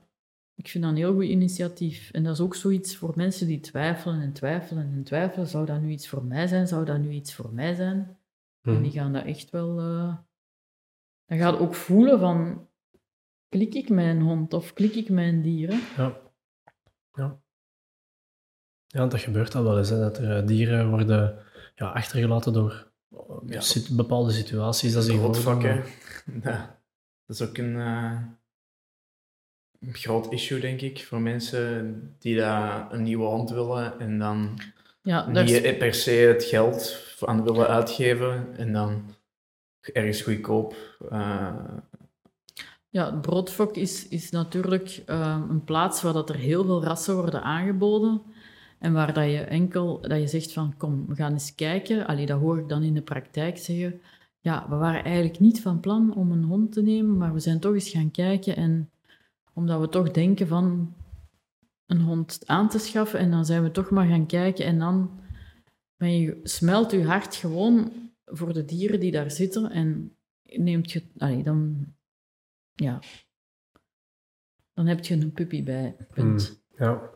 Ik vind dat een heel goed initiatief. En dat is ook zoiets voor mensen die twijfelen en twijfelen en twijfelen. Zou dat nu iets voor mij zijn? Zou dat nu iets voor mij zijn? En Mhm. die gaan dat echt wel... eh, Dan gaat ook voelen van... Klik ik mijn hond of klik ik mijn dieren? Ja. Ja. Ja, dat gebeurt al wel eens, hè, dat er eh, dieren worden ja, achtergelaten door Ja. bepaalde situaties. Dat ze De gewoon- rotvakken. *laughs* Ja. Dat is ook een eh, een groot issue, denk ik, voor mensen die daar een nieuwe hond willen en dan Ja, niet is- per se het geld aan willen uitgeven en dan ergens goedkoop. eh, ja het broodfok is, is natuurlijk eh, een plaats waar dat er heel veel rassen worden aangeboden. En waar dat je enkel dat je zegt van kom, we gaan eens kijken. Allee, dat hoor ik dan in de praktijk zeggen. Ja, we waren eigenlijk niet van plan om een hond te nemen, maar we zijn toch eens gaan kijken. En omdat we toch denken van een hond aan te schaffen, en dan zijn we toch maar gaan kijken. En dan smelt je hart gewoon voor de dieren die daar zitten. En neemt je, allee, dan, ja, dan heb je een puppy bij. Punt. Ja.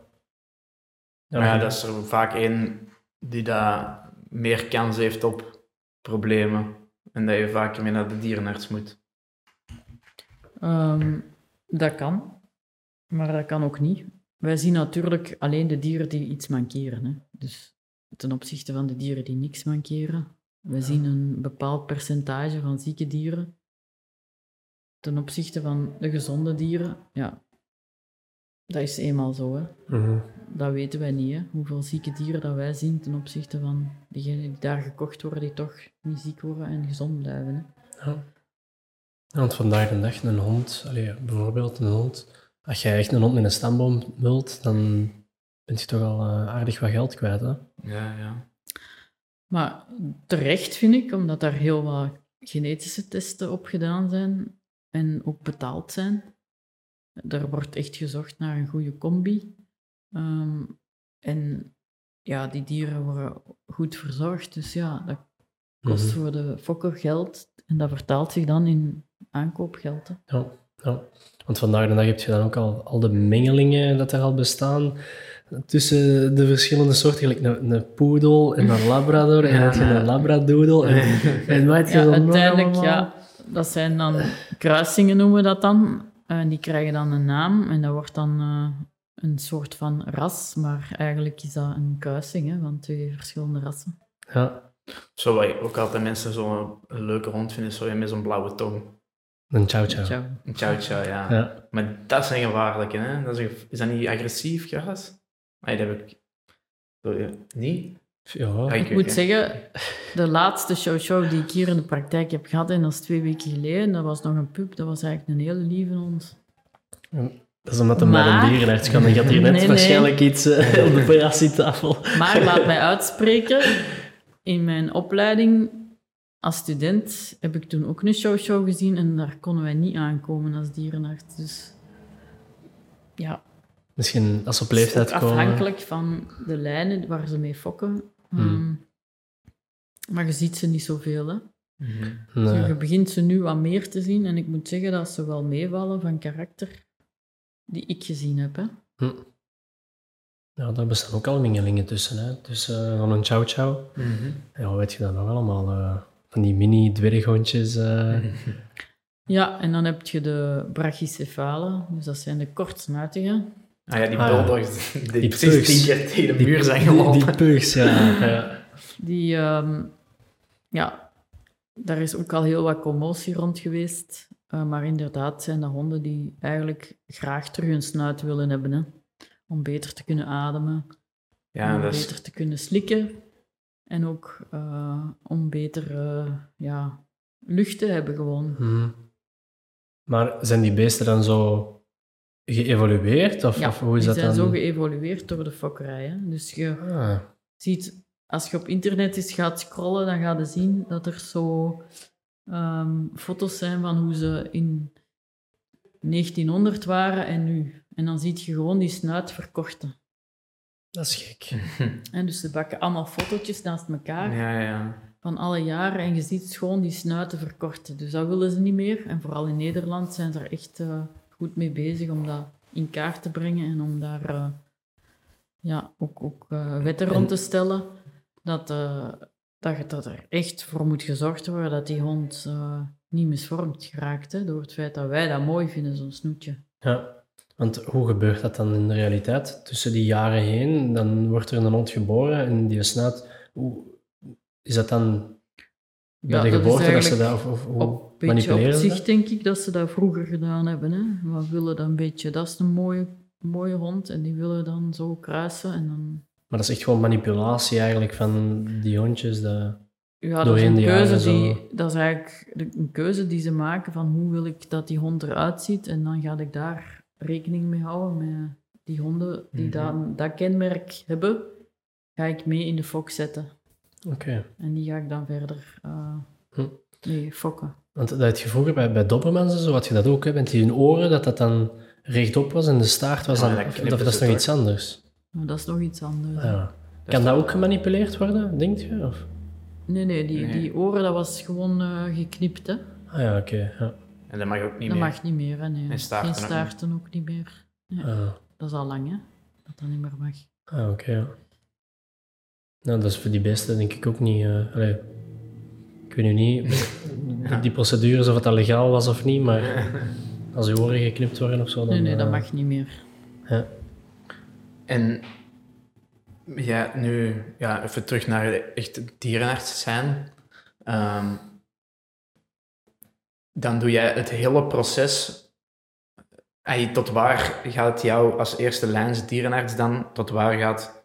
Maar ja, dat is er vaak één die daar meer kans heeft op problemen en dat je vaker mee naar de dierenarts moet. Ehm, dat kan, maar dat kan ook niet. Wij zien natuurlijk alleen de dieren die iets mankeren. Hè. Dus ten opzichte van de dieren die niks mankeren. We zien een bepaald percentage van zieke dieren. Ten opzichte van de gezonde dieren, ja, dat is eenmaal zo. Hè. Mhm. Dat weten wij niet, hè. hoeveel zieke dieren dat wij zien ten opzichte van diegenen die daar gekocht worden, die toch niet ziek worden en gezond blijven. Hè. Ja. Want vandaag de dag, een hond, allee, bijvoorbeeld een hond, als jij echt een hond met een stamboom wilt, dan ben je toch al eh, aardig wat geld kwijt. Hè? Ja, ja. Maar terecht vind ik, omdat daar heel wat genetische testen op gedaan zijn en ook betaald zijn. Er wordt echt gezocht naar een goede combi. Ehm, en ja, die dieren worden goed verzorgd. Dus ja, dat kost Mhm. voor de fokker geld. En dat vertaalt zich dan in aankoopgeld. hè. Ja, ja. Want vandaag de dag heb je dan ook al, al de mengelingen dat er al bestaan tussen de verschillende soorten. Gelijk een, een poedel en een labrador en dan heb je een labradoodle. En, en wat heb je Ja, uiteindelijk, ja, dat zijn dan kruisingen noemen we dat dan. En die krijgen dan een naam en dat wordt dan eh, een soort van ras, maar eigenlijk is dat een kruising hè, van twee verschillende rassen. Ja, Zo wat ook altijd mensen zo een leuke hond vinden, zo met zo'n blauwe tong. een chow chow. Ciao. Een chow chow, ja. Ja. Maar dat zijn gevaarlijke, hè? Dat is, is dat niet agressief gras? Nee, dat heb ik... Sorry, niet? Ja, Ik moet zeggen, de laatste show-show die ik hier in de praktijk heb gehad, en dat is twee weken geleden, dat was nog een pup, dat was eigenlijk een hele lieve hond. dat is omdat met Maar- een dierenarts kan. Dan gaat hier net Nee, nee. waarschijnlijk iets eh, *laughs* op de operatietafel. Maar laat mij uitspreken, in mijn opleiding als student heb ik toen ook een show-show gezien en daar konden wij niet aankomen als dierenarts. Dus ja, Misschien als ze op leeftijd komen. afhankelijk van de lijnen waar ze mee fokken. Hmm. Ehm, maar je ziet ze niet zoveel, hè. Mhm. Nee. Je begint ze nu wat meer te zien en ik moet zeggen dat ze wel meevallen van karakter die ik gezien heb. Hè. Hm. Ja, daar bestaan ook al mengelingen tussen. Hè. Tussen uh, een chow chow. Mhm. Ja, wat weet je dan nog allemaal? eh, van die mini dwerghondjes. eh. Ja, en dan heb je de brachycephalen, dus dat zijn de kortsnuitigen. Ah ja, die Ah, bulldogs die, Die precies pugs. tien keer tegen de Die- muur zijn die, gelopen. die pugs, *laughs* ja. ja. Die, ehm, ja, daar is ook al heel wat commotie rond geweest. Uh, maar inderdaad zijn dat honden die eigenlijk graag terug een snuit willen hebben. Hè? Om beter te kunnen ademen. Ja, om dat is- beter te kunnen slikken. En ook eh, om beter eh, ja, lucht te hebben gewoon. Mhm. Maar zijn die beesten dan zo geëvolueerd? Of, Ja, of hoe is die dat zijn dan? zo geëvolueerd door de fokkerij. Hè? Dus je Ah, ziet, als je op internet eens gaat scrollen, dan ga je zien dat er zo ehm, foto's zijn van hoe ze in 1900 waren en nu. En dan zie je gewoon die snuit verkorten. dat is gek. *laughs* En dus ze bakken allemaal fotootjes naast elkaar Ja, ja. van alle jaren en je ziet gewoon die snuiten verkorten. Dus dat willen ze niet meer. En vooral in Nederland zijn ze er echt eh, goed mee bezig om dat in kaart te brengen en om daar eh, ja, ook, ook eh, wetten rond te stellen. Dat, eh, dat, er echt voor moet gezorgd worden dat die hond niet misvormd geraakt. Hè, door het feit dat wij dat mooi vinden, zo'n snoetje. Ja, want hoe gebeurt dat dan in de realiteit? Tussen die jaren heen, dan wordt er een hond geboren en die snuit... Hoe, is dat dan bij Ja, de dat is geboorte dat ze dat... eigenlijk Of, of hoe Op beetje op zich dat? denk ik dat ze dat vroeger gedaan hebben. Hè. We willen dan een beetje, dat is een mooie, mooie hond en die willen dan zo kruisen en dan Maar dat is echt gewoon manipulatie eigenlijk van die hondjes. Dat... Ja, dat is een keuze, die, dat is eigenlijk een keuze die ze maken van hoe wil ik dat die hond eruit ziet. En dan ga ik daar rekening mee houden met die honden die dat, dat kenmerk hebben, ga ik mee in de fok zetten. Oké. En die ga ik dan verder eh Hm. mee fokken. Want dat had je vroeger bij, bij Dobermans en zo, had je dat ook, hè? Met die hun oren, dat dat dan rechtop was en de staart was Ja, dan... dat of- knippen of dat is nog iets anders. Maar dat is nog iets anders. Ja. Kan dat ook gemanipuleerd worden, denk je? Of? Nee, nee, die, Nee. die oren, dat was gewoon eh, geknipt. Hè. Ah ja, oké. ja. En dat mag ook niet dat meer. mag niet meer. Hè, nee. En staarten Geen ook staarten ook niet meer. Ah, Dat is al lang, hè. Dat dat niet meer mag. ah, oké. ja. Nou, dat is voor die beesten denk ik ook niet... eh, allee, ik weet nu niet, *laughs* die, die procedures, of het dat legaal was of niet, maar als die oren geknipt worden of zo, dan... Nee, nee, dat eh, mag niet meer. Ja. En ja, nu ja, even terug naar de echte dierenarts zijn. Ehm, dan doe jij het hele proces. Tot waar gaat het jou als eerste lijns dierenarts dan? Tot waar gaat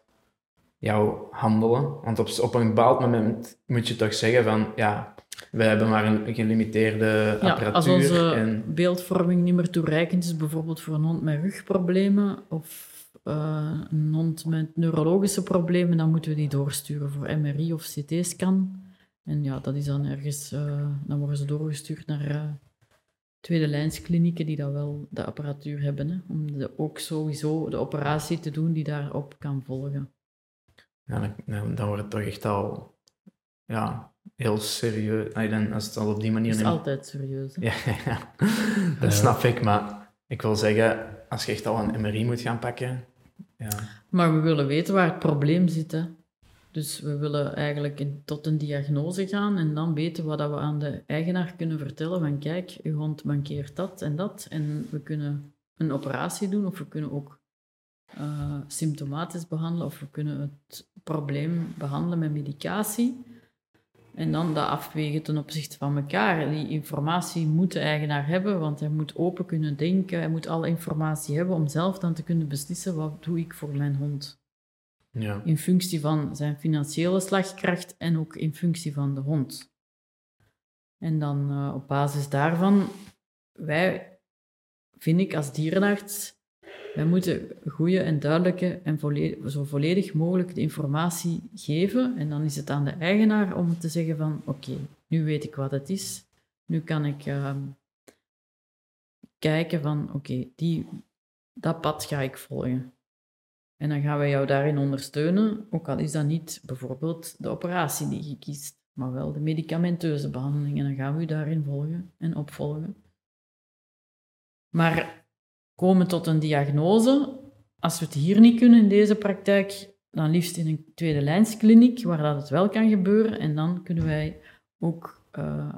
jou handelen? Want op, op een bepaald moment moet je toch zeggen van ja, we hebben maar een gelimiteerde Ja, apparatuur. als onze en, beeldvorming niet meer toereikend is, bijvoorbeeld voor een hond met rugproblemen of eh, een hond met neurologische problemen, dan moeten we die doorsturen voor MRI of CT-scan. En ja, dat is dan ergens, eh, dan worden ze doorgestuurd naar eh, tweede lijnsklinieken die dat wel de apparatuur hebben, hè, om de, ook sowieso de operatie te doen die daarop kan volgen. Ja, dan, wordt het toch echt al ja, heel serieus. Dan, als het al op die manier Dat is altijd serieus. Ja, *laughs* ja, dat snap ik. Maar ik wil zeggen, als je echt al een MRI moet gaan pakken... Ja, Maar we willen weten waar het probleem zit. Hè. Dus we willen eigenlijk in- tot een diagnose gaan en dan weten wat dat we aan de eigenaar kunnen vertellen. Van kijk, uw hond mankeert dat en dat. En we kunnen een operatie doen of we kunnen ook eh, symptomatisch behandelen of we kunnen het probleem behandelen met medicatie. En dan dat afwegen ten opzichte van elkaar. Die informatie moet de eigenaar hebben, want hij moet open kunnen denken. Hij moet alle informatie hebben om zelf dan te kunnen beslissen wat doe ik voor mijn hond. ja. In functie van zijn financiële slagkracht en ook in functie van de hond. En dan eh, op basis daarvan, wij, vind ik als dierenarts, wij moeten goede en duidelijke en zo volledig mogelijk de informatie geven. En dan is het aan de eigenaar om te zeggen van, oké, nu weet ik wat het is. Nu kan ik ehm, kijken van, oké, die dat pad ga ik volgen. En dan gaan wij jou daarin ondersteunen, ook al is dat niet bijvoorbeeld de operatie die je kiest, maar wel de medicamenteuze behandeling. En dan gaan we u daarin volgen en opvolgen. Maar komen tot een diagnose, als we het hier niet kunnen in deze praktijk, dan liefst in een tweede lijnskliniek, waar dat het wel kan gebeuren. En dan kunnen wij ook eh,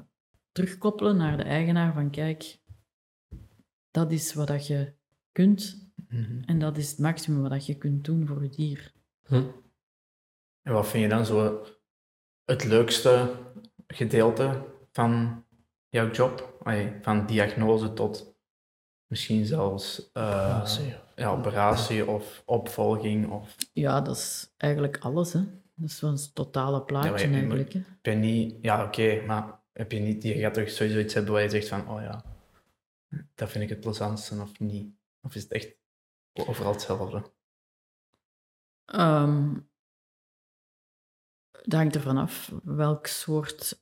terugkoppelen naar de eigenaar van kijk, dat is wat dat je kunt Mhm. en dat is het maximum wat je kunt doen voor je dier. Hm. En wat vind je dan zo het leukste gedeelte van jouw job? Van diagnose tot misschien zelfs eh, je. ja, operatie of opvolging? Of, Ja, dat is eigenlijk alles, hè. Dat is wel een totale plaatje Ja, je- eigenlijk, hè. heb je niet... Ja, oké, maar heb je niet... Je gaat toch sowieso iets hebben waar je zegt van, oh ja, dat vind ik het plezantste of niet? Of is het echt overal hetzelfde? Ehm dat hangt ervan af welk soort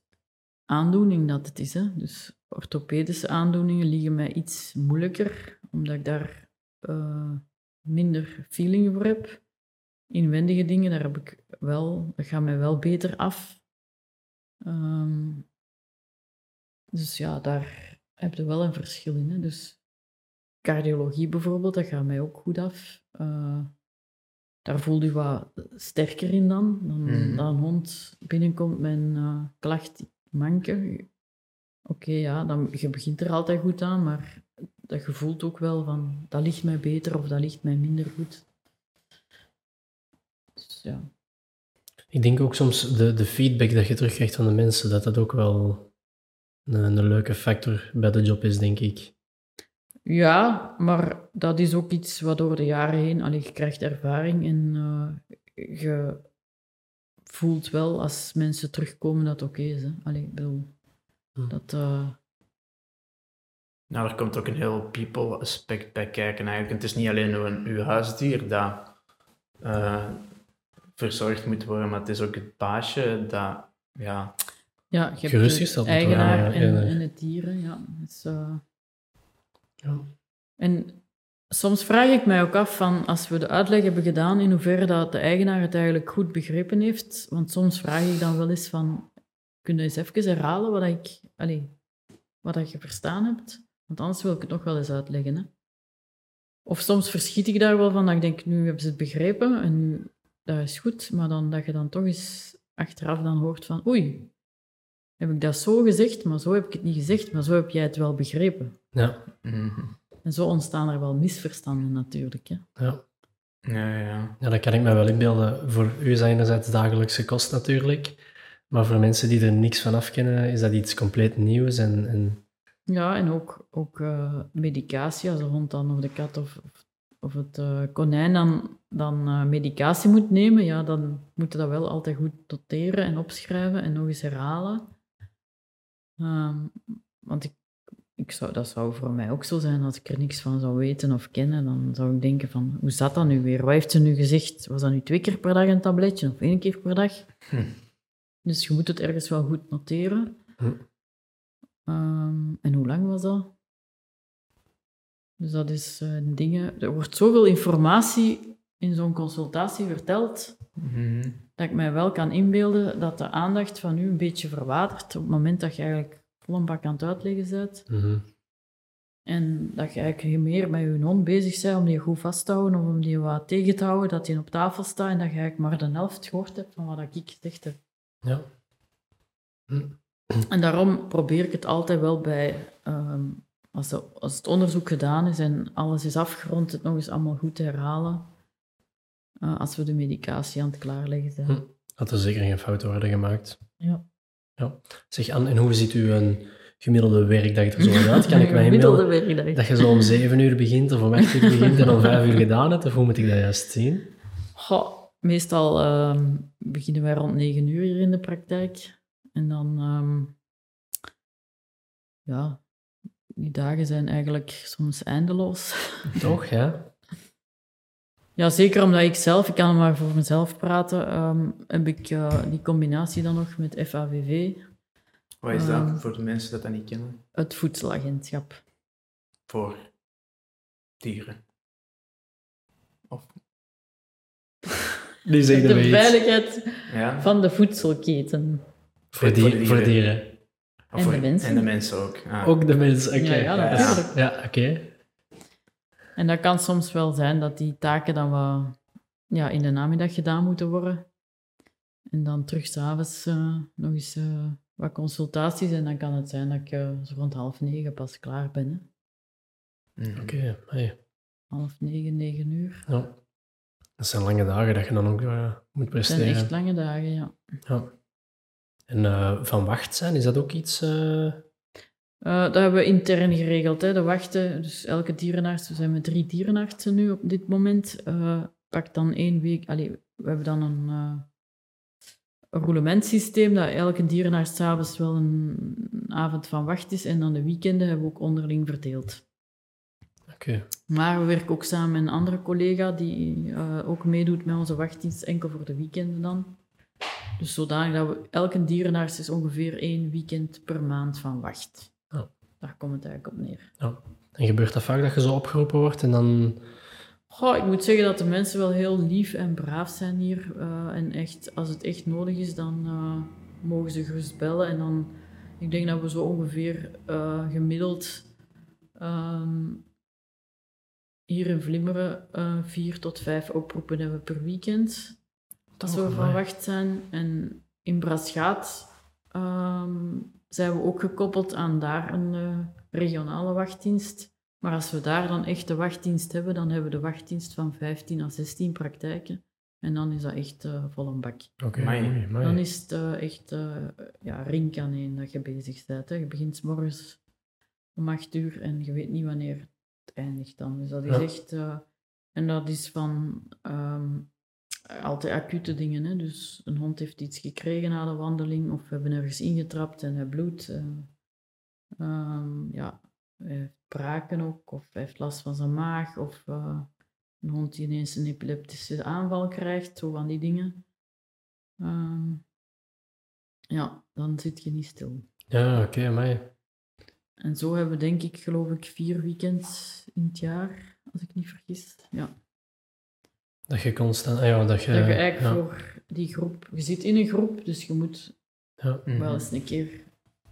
aandoening dat het is. Hè. Dus orthopedische aandoeningen liggen mij iets moeilijker, omdat ik daar eh, minder feeling voor heb. Inwendige dingen, daar heb ik wel, dat gaat mij wel beter af. Ehm, dus ja, daar heb je wel een verschil in. Hè. Dus cardiologie bijvoorbeeld, dat gaat mij ook goed af. Eh, daar voel je wat sterker in dan. Dan, Mhm. dan een hond binnenkomt met een eh, klacht manken. Oké, ja, dan, je begint er altijd goed aan, maar dat je voelt ook wel van, dat ligt mij beter of dat ligt mij minder goed. Dus ja. Ik denk ook soms de, de feedback dat je terugkrijgt van de mensen, dat dat ook wel een, een leuke factor bij de job is, denk ik. Ja, maar dat is ook iets wat door de jaren heen, allee, je krijgt ervaring en eh, je voelt wel als mensen terugkomen dat het oké is. Hè. Allee, ik bedoel, Hm. dat, eh, Nou, er komt ook een heel people aspect bij kijken eigenlijk. Het is niet alleen een, uw huisdier dat eh, verzorgd moet worden, maar het is ook het baasje dat, ja... ja, je hebt de eigenaar ja, en, het dieren. Ja. Dus, eh, Ja. En soms vraag ik mij ook af van, als we de uitleg hebben gedaan, in hoeverre dat de eigenaar het eigenlijk goed begrepen heeft. Want soms vraag ik dan wel eens van, kun je eens even herhalen wat, ik, allee, wat dat je verstaan hebt? Want anders wil ik het nog wel eens uitleggen. Hè? Of soms verschiet ik daar wel van, dat ik denk, nu hebben ze het begrepen en nu, dat is goed. Maar dan dat je dan toch eens achteraf dan hoort van, oei, heb ik dat zo gezegd, maar zo heb ik het niet gezegd, maar zo heb jij het wel begrepen. Ja, mhm. En zo ontstaan er wel misverstanden natuurlijk. Hè? ja. Ja, ja. ja, dat kan ik me wel inbeelden. Voor u is dat enerzijds dagelijkse kost natuurlijk, maar voor mensen die er niks van afkennen, is dat iets compleet nieuws. En, en Ja, en ook, ook eh, medicatie, als de hond dan of de kat of, of, of het eh, konijn dan, dan eh, medicatie moet nemen, ja, dan moet je dat wel altijd goed noteren en opschrijven en nog eens herhalen. Ehm, want ik, ik zou, dat zou voor mij ook zo zijn als ik er niks van zou weten of kennen. Dan zou ik denken van, hoe zat dat nu weer? Wat heeft ze nu gezegd? Was dat nu twee keer per dag een tabletje of één keer per dag? Hm. Dus je moet het ergens wel goed noteren. Hm. Ehm, en hoe lang was dat? Dus dat is eh, dingen... Er wordt zoveel informatie in zo'n consultatie verteld, Mhm. dat ik mij wel kan inbeelden dat de aandacht van u een beetje verwatert op het moment dat je eigenlijk vol een bak aan het uitleggen bent. mhm. En dat je eigenlijk meer met je hond bezig bent om die goed vast te houden of om die wat tegen te houden, dat die op tafel staat en dat je eigenlijk maar de helft gehoord hebt van wat ik gezegd heb. ja. En daarom probeer ik het altijd wel bij, ehm, als, de- als het onderzoek gedaan is en alles is afgerond, het nog eens allemaal goed te herhalen. eh, als we de medicatie aan het klaarleggen zijn. Hm. Dat er zeker geen fouten worden gemaakt. Ja. Zeg, Anne, en hoe ziet u een gemiddelde werkdag er zo uit? Kan ik *laughs* mij Gemiddelde werkdag. dat je zo om zeven uur begint of om acht uur begint en om vijf uur gedaan hebt? Of hoe moet ik dat juist zien? Goh, meestal ehm, beginnen wij rond negen uur hier in de praktijk. En dan, ehm, ja, die dagen zijn eigenlijk soms eindeloos. Toch, ja? Ja, zeker omdat ik zelf, ik kan maar voor mezelf praten, ehm, heb ik eh, die combinatie dan nog met FAVV, Wat is Ehm. dat voor de mensen dat dat niet kennen? het voedselagentschap. Voor dieren. Of, Die De veiligheid ja? van de voedselketen. Voor, die, voor dieren. En voor- de mensen. En de mensen ook. Ah. Ook de mensen, oké. Ja, ja, natuurlijk. Ja, oké. En dat kan soms wel zijn dat die taken dan wat ja, in de namiddag gedaan moeten worden. En dan terug s'avonds eh nog eens eh, wat consultaties. En dan kan het zijn dat ik eh, zo rond half negen pas klaar ben. Hè. Mhm. Oké, hey. Half negen, negen uur. Ja. Dat zijn lange dagen dat je dan ook moet Het zijn presteren. echt lange dagen, ja. Ja. En eh, van wacht zijn, is dat ook iets... eh, dat hebben we intern geregeld. Hè. De wachten, dus elke dierenarts, we zijn met drie dierenartsen nu op dit moment, eh pakt dan één week... Allee, we hebben dan een, eh een roulementsysteem, dat elke dierenarts s'avonds wel een, avond van wacht is. En dan de weekenden hebben we ook onderling verdeeld. Oké. Maar we werken ook samen met een andere collega die ook meedoet met onze wachtdienst, enkel voor de weekenden dan. Dus zodanig dat we elke dierenarts is ongeveer één weekend per maand van wacht. Daar komt het eigenlijk op neer. En gebeurt dat vaak dat je zo opgeroepen wordt en dan... Goh, ik moet zeggen dat de mensen wel heel lief en braaf zijn hier. eh, en echt, als het echt nodig is, dan eh, mogen ze gerust bellen. En dan, ik denk dat we zo ongeveer eh, gemiddeld ehm, hier in Vlimmeren vier tot vijf oproepen hebben per weekend. Als we Oh, van amai. wacht zijn. En in Braschaat ehm, zijn we ook gekoppeld aan daar een eh, regionale wachtdienst. Maar als we daar dan echt de wachtdienst hebben, dan hebben we de wachtdienst van 15 à 16 praktijken. En dan is dat echt eh vol een bak. Oké. Dan is het eh, echt ja, rink aan één dat je bezig bent. Hè. Je begint 's morgens om 8 uur en je weet niet wanneer het eindigt dan. Dus dat is Ja. echt... en dat is van ehm, altijd acute dingen. Hè. Dus een hond heeft iets gekregen na de wandeling of we hebben ergens ingetrapt en hij bloedt. eh. Ehm, ja, hij heeft braken ook of hij heeft last van zijn maag of... eh, een hond die ineens een epileptische aanval krijgt, zo van die dingen. Ehm, ja, dan zit je niet stil. Ja, oké, amai. En zo hebben we denk ik, geloof ik, vier weekends in het jaar, als ik niet vergis. Ja. Dat je constant... Ah, ja, dat je... dat je eigenlijk ja, voor die groep... Je zit in een groep, dus je moet ja. Mhm. wel eens een keer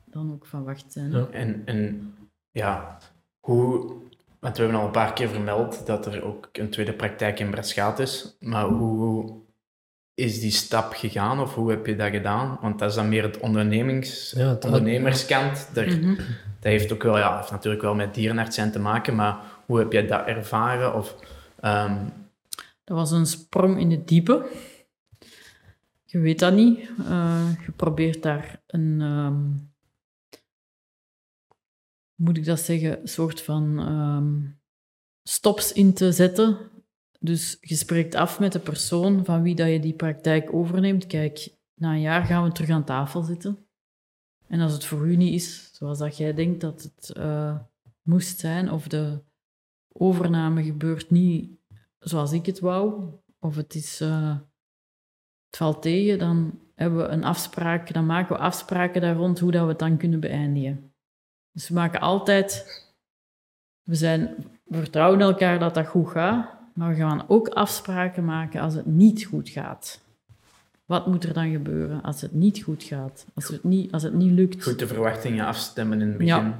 dan ook van wacht zijn. Ja. En, en ja, hoe... Want we hebben al een paar keer vermeld dat er ook een tweede praktijk in Braschaat is. Maar hoe is die stap gegaan of hoe heb je dat gedaan? Want dat is dan meer het ondernemings, Ja, het- ondernemerskant. Daar, Mhm. Dat heeft ook wel, ja, heeft natuurlijk wel met dierenarts zijn te maken, maar hoe heb jij dat ervaren? Of, ehm, Dat was een sprong in het diepe. Je weet dat niet. Eh, je probeert daar een, ehm, moet ik dat zeggen, soort van ehm, stops in te zetten. Dus je spreekt af met de persoon van wie dat je die praktijk overneemt. Kijk, na een jaar gaan we terug aan tafel zitten. En als het voor u niet is zoals dat jij denkt dat het eh, moest zijn, of de overname gebeurt niet zoals ik het wou, of het, is, eh, het valt tegen, dan hebben we een afspraak, dan maken we afspraken daar rond hoe dat we het dan kunnen beëindigen. Dus we maken altijd, we, zijn, we vertrouwen elkaar dat dat goed gaat, maar we gaan ook afspraken maken als het niet goed gaat. Wat moet er dan gebeuren als het niet goed gaat? Als het niet, als het niet lukt? goed de verwachtingen afstemmen in het begin. Ja.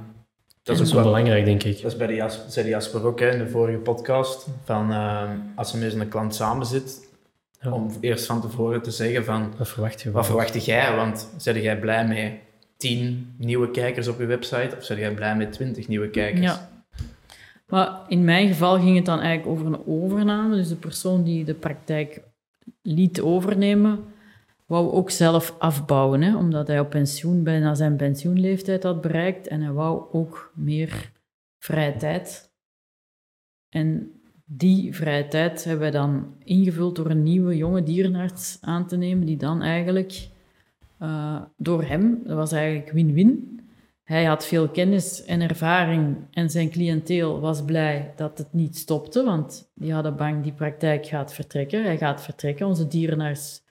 Dat Dat is wel wel belangrijk, denk ik. Dat is bij de Jasper, zei Jasper ook hè, in de vorige podcast. Van, ehm, als er met een klant samen zit, Ja. om eerst van tevoren te zeggen van Wat verwacht je? wat verwacht jij? Want zijn jij blij met 10 nieuwe kijkers op je website of zijn jij blij met 20 nieuwe kijkers? Ja. Maar in mijn geval ging het dan eigenlijk over een overname. Dus de persoon die de praktijk liet overnemen, wou ook zelf afbouwen. Hè, omdat hij op pensioen, bijna zijn pensioenleeftijd had bereikt. En hij wou ook meer vrije tijd. En die vrije tijd hebben wij dan ingevuld door een nieuwe jonge dierenarts aan te nemen, die dan eigenlijk eh, door hem, dat was eigenlijk win-win, hij had veel kennis en ervaring en zijn cliënteel was blij dat het niet stopte, want die hadden bang die praktijk gaat vertrekken. Hij gaat vertrekken, onze dierenarts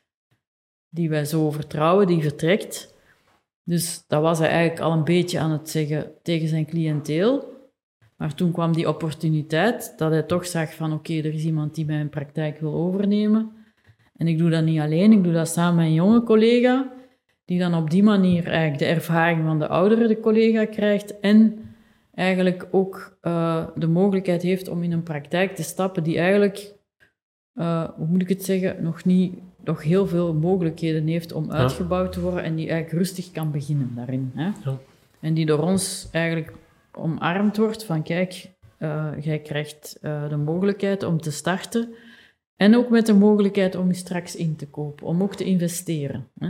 die wij zo vertrouwen, die vertrekt. Dus dat was hij eigenlijk al een beetje aan het zeggen tegen zijn cliënteel. Maar toen kwam die opportuniteit dat hij toch zag van oké, er is iemand die mijn praktijk wil overnemen. En ik doe dat niet alleen, ik doe dat samen met een jonge collega die dan op die manier eigenlijk de ervaring van de oudere collega krijgt en eigenlijk ook eh, de mogelijkheid heeft om in een praktijk te stappen die eigenlijk, eh, hoe moet ik het zeggen, nog, niet, nog heel veel mogelijkheden heeft om uitgebouwd te worden en die eigenlijk rustig kan beginnen daarin. Hè? Ja. En die door ons eigenlijk omarmd wordt van kijk, eh, jij krijgt eh, de mogelijkheid om te starten en ook met de mogelijkheid om je straks in te kopen, om ook te investeren. Hè?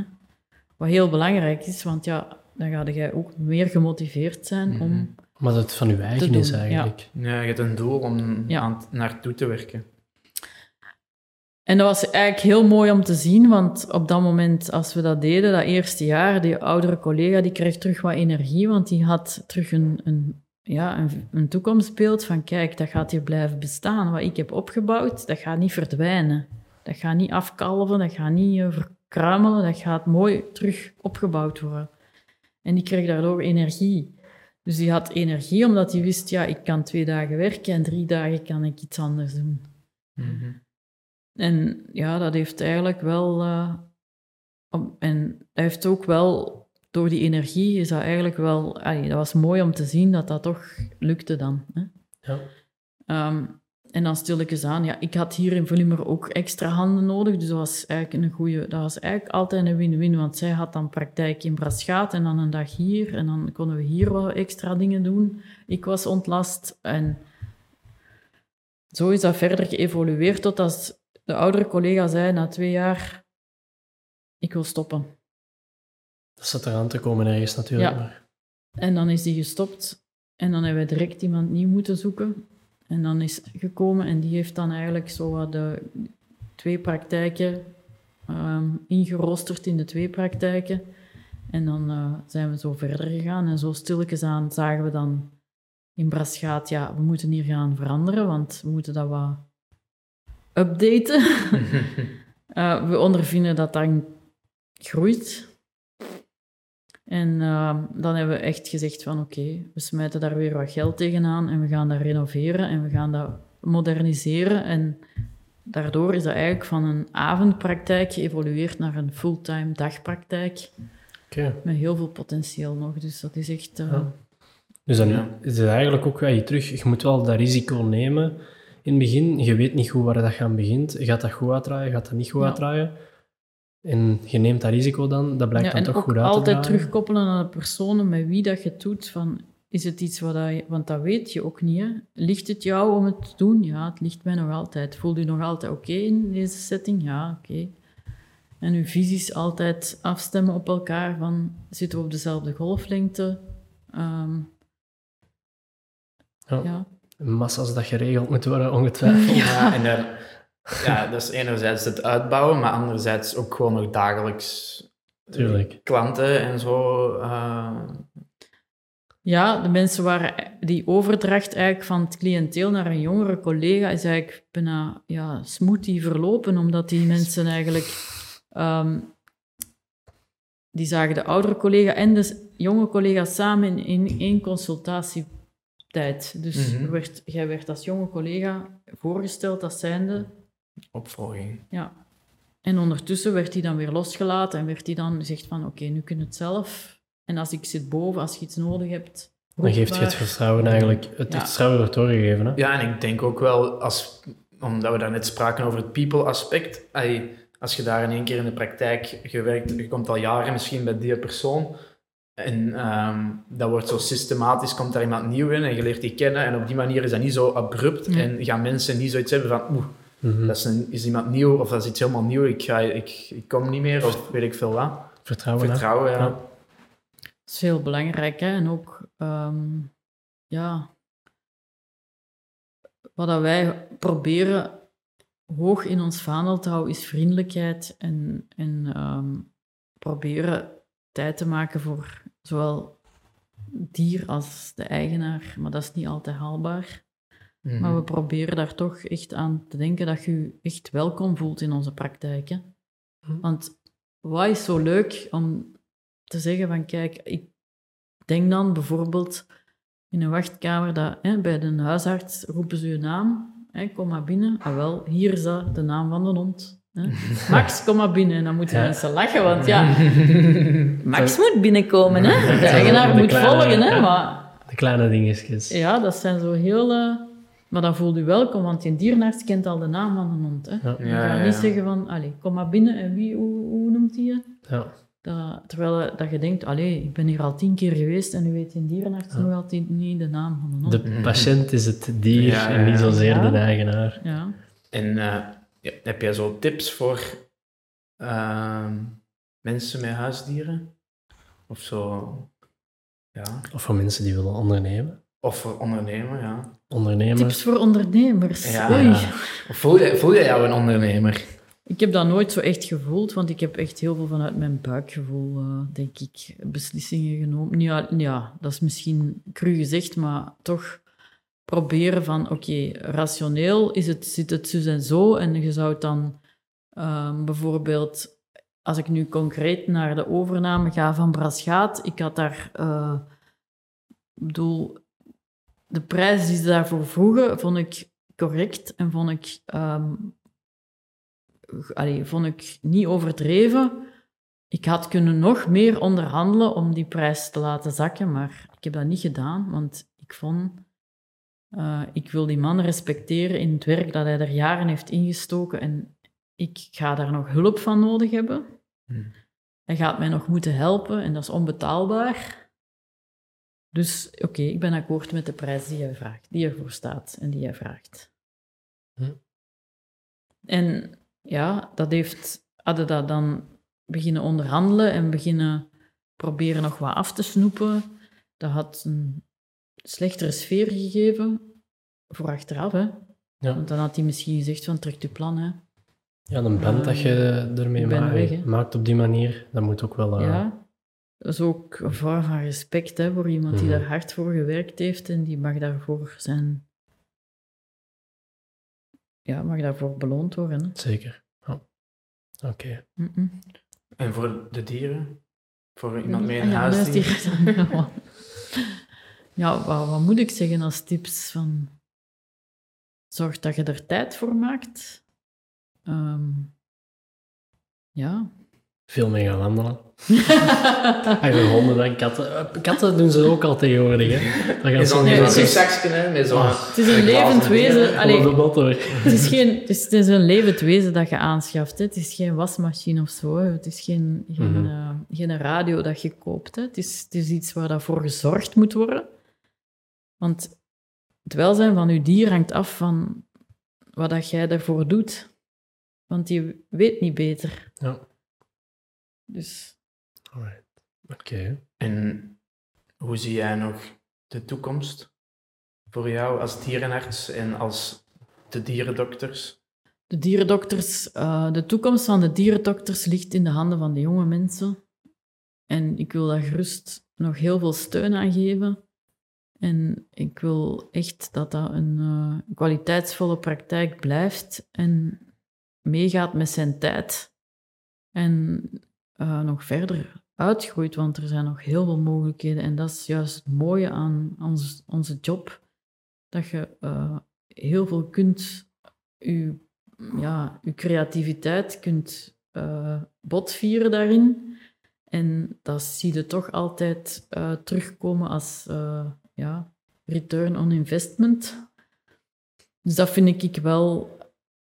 Wat heel belangrijk is, want ja, dan ga jij ook meer gemotiveerd zijn om... Mhm. Maar dat het van uw eigen doen, is eigenlijk. Ja, je hebt een doel om Ja. aan naartoe te werken. En dat was eigenlijk heel mooi om te zien, want op dat moment, als we dat deden, dat eerste jaar, die oudere collega, die kreeg terug wat energie, want die had terug een, een, ja, een, toekomstbeeld van, kijk, dat gaat hier blijven bestaan. Wat ik heb opgebouwd, dat gaat niet verdwijnen. Dat gaat niet afkalven, dat gaat niet eh, verkruimelen, dat gaat mooi terug opgebouwd worden. En die kreeg daardoor energie. Dus die had energie omdat hij wist, ja, ik kan twee dagen werken en drie dagen kan ik iets anders doen. Mhm. En ja, dat heeft eigenlijk wel. eh, en dat heeft ook wel. Door die energie is dat eigenlijk wel. allee, dat was mooi om te zien dat dat toch lukte dan. Hè? Ja. Ehm, en dan stilletjes aan. Ja, ik had hier in Volumer ook extra handen nodig. Dus dat was eigenlijk een goede. Dat was eigenlijk altijd een win-win. Want zij had dan praktijk in Braschaat en dan een dag hier. En dan konden we hier wat extra dingen doen. Ik was ontlast. En zo is dat verder geëvolueerd tot als de oudere collega zei na twee jaar, ik wil stoppen. Dat zat eraan te komen ergens natuurlijk. Ja. maar- En dan is die gestopt en dan hebben we direct iemand nieuw moeten zoeken. En dan is gekomen en die heeft dan eigenlijk zo wat de twee praktijken ingeroosterd in de twee praktijken. En dan eh, zijn we zo verder gegaan en zo stilletjes aan zagen we dan in Braschaat, ja, we moeten hier gaan veranderen, want we moeten dat wat updaten. *laughs* Eh, we ondervinden dat dat groeit. En eh, dan hebben we echt gezegd van oké, we smijten daar weer wat geld tegenaan en we gaan dat renoveren en we gaan dat moderniseren. En daardoor is dat eigenlijk van een avondpraktijk geëvolueerd naar een fulltime dagpraktijk Oké. met heel veel potentieel nog. Dus dat is echt... eh, Ja. Dus dan Ja. is het eigenlijk ook je terug. Je moet wel dat risico nemen in het begin. Je weet niet goed waar dat gaan begint. Gaat dat goed uitdraaien? Gaat dat niet goed Ja. uitdraaien? En je neemt dat risico dan. Dat blijkt Ja, dan toch goed uit te altijd draaien. terugkoppelen aan de personen met wie dat je het doet. Van, is het iets wat dat je... Want dat weet je ook niet. Hè? Ligt het jou om het te doen? Ja, het ligt mij nog altijd. Voelt u nog altijd oké in deze setting? Ja, oké. En uw visies altijd afstemmen op elkaar. Van, zitten we op dezelfde golflengte? Ehm, Ja. ja. Massa's dat geregeld moet worden, ongetwijfeld. *laughs* Ja, en dan, ja, dat is enerzijds het uitbouwen, maar anderzijds ook gewoon nog dagelijks Tuurlijk. klanten en zo. eh, Ja, de mensen waren die overdracht eigenlijk van het cliënteel naar een jongere collega is eigenlijk bijna ja, smoothie verlopen, omdat die mensen eigenlijk ehm, die zagen de oudere collega en de jonge collega samen in, in één Dus Mhm. er werd, jij werd als jonge collega voorgesteld als zijnde opvolging. ja. En ondertussen werd hij dan weer losgelaten en werd hij dan gezegd van oké, nu kun je het zelf. En als ik zit boven, als je iets nodig hebt, Dan geeft je het vertrouwen eigenlijk. Het Ja. vertrouwen wordt doorgegeven. Hè? Ja, en ik denk ook wel, als, omdat we daarnet spraken over het people-aspect, als je daar in één keer in de praktijk gewerkt, je komt al jaren misschien bij die persoon, en ehm, dat wordt zo systematisch, komt daar iemand nieuw in en je leert die kennen, en op die manier is dat niet zo abrupt, en gaan mensen niet zoiets hebben van, oeh, Mhm. dat is, een, is iemand nieuw, of dat is iets helemaal nieuw, ik, ga, ik, ik kom niet meer, of weet ik veel wat. Vertrouwen. Vertrouwen, ja. Ja. Dat is heel belangrijk. Hè? En ook, ehm, ja, wat dat wij proberen hoog in ons vaandel te houden, is vriendelijkheid en, en ehm, proberen tijd te maken voor zowel dier als de eigenaar. Maar dat is niet altijd haalbaar. Mhm. Maar we proberen daar toch echt aan te denken dat je je echt welkom voelt in onze praktijk. Hè? Hm. Want wat is zo leuk om te zeggen van kijk, ik denk dan bijvoorbeeld in een wachtkamer dat hè, bij de huisarts roepen ze je naam, hè, kom maar binnen. Ah wel, hier is dat de naam van de hond. Hè. Max, kom maar binnen. En dan moeten Ja. mensen lachen, want ja, *laughs* Max moet binnenkomen. Hè. De eigenaar de moet kleine- volgen, hè, ja. maar De kleine dingetjes. ja, dat zijn zo heel... eh, maar dan voelt u welkom, want die dierenarts kent al de naam van de hond. Hè. Ja. Je Ja, gaat ja. niet zeggen van, allee, kom maar binnen en wie, hoe, hoe noemt hij je? Ja. Dat, terwijl eh, dat je denkt, allee, ik ben hier al tien keer geweest en u weet in dierenarts Ja. nog altijd niet de naam van de hond. De patiënt is het dier Ja, en niet zozeer Ja. de eigenaar. Ja. En eh, ja, heb jij zo tips voor ehm, mensen met huisdieren. Of zo. Ja. Of voor mensen die willen ondernemen. Of voor ondernemen, ja. Ondernemen. Tips voor ondernemers. Ja, Oei. voel, je, voel jij jou een ondernemer? Ik heb dat nooit zo echt gevoeld, want ik heb echt heel veel vanuit mijn buikgevoel, eh, denk ik, beslissingen genomen. Ja, ja, dat is misschien cru gezegd, maar toch proberen van, oké, rationeel is het, zit het zo en zo, en je zou dan ehm, bijvoorbeeld, als ik nu concreet naar de overname ga van Brasgaat, ik had daar, ik bedoel, de prijs die ze daarvoor vroegen, vond ik correct en vond ik ehm, allee, vond ik niet overdreven. Ik had kunnen nog meer onderhandelen om die prijs te laten zakken, maar ik heb dat niet gedaan, want ik vond, eh, ik wil die man respecteren in het werk dat hij er jaren heeft ingestoken en ik ga daar nog hulp van nodig hebben. Hmm. Hij gaat mij nog moeten helpen en dat is onbetaalbaar. Dus oké, ik ben akkoord met de prijs die hij vraagt, die ervoor staat en die hij vraagt. En ja, dat heeft, hadden dat dan beginnen onderhandelen en beginnen proberen nog wat af te snoepen. Dat had een slechtere sfeer gegeven voor achteraf. Hè? Ja. Want dan had hij misschien gezegd van trek je plan. Hè? Ja, een band dat je ermee ik ben maakt, weg, maakt op die manier, dat moet ook wel... eh, Ja. Dat is ook een vorm van respect hè, voor iemand die Mhm. daar hard voor gewerkt heeft en die mag daarvoor zijn... Ja, mag daarvoor beloond worden. Hè? Zeker. Ja. Oké. En voor de dieren? Voor iemand met Ah een ja, huisdier? *laughs* Ja, wat, wat moet ik zeggen als tips? Van, zorg dat je er tijd voor maakt. Ehm, ja. Veel mee gaan wandelen. *laughs* Eigenlijk honden en katten. Eh, Katten doen ze ook al tegenwoordig, hè. Zo'n niet Nee, van het is- seksje, hè? Met zo'n... Het is een levend wezen. Allee, het, is geen, het, is, het is een levend wezen dat je aanschaft. Hè. Het is geen wasmachine of zo. Hè. Het is geen, geen, eh, geen radio dat je koopt. Hè. Het, is, het is iets waar dat voor gezorgd moet worden. Want het welzijn van je dier hangt af van wat dat jij ervoor doet. Want die weet niet beter. Ja. Dus Alright. Oké. En hoe zie jij nog de toekomst voor jou als dierenarts en als de dierendokters? de dierendokters, eh, de toekomst van de dierendokters ligt in de handen van de jonge mensen. En ik wil daar gerust nog heel veel steun aan geven. En ik wil echt dat dat een eh, kwaliteitsvolle praktijk blijft en meegaat met zijn tijd. En eh, nog verder uitgroeit, want er zijn nog heel veel mogelijkheden. En dat is juist het mooie aan ons, onze job. Dat je eh, heel veel kunt, je, ja, creativiteit kunt botvieren daarin. En dat zie je toch altijd terugkomen als ja, return on investment. Dus dat vind ik wel...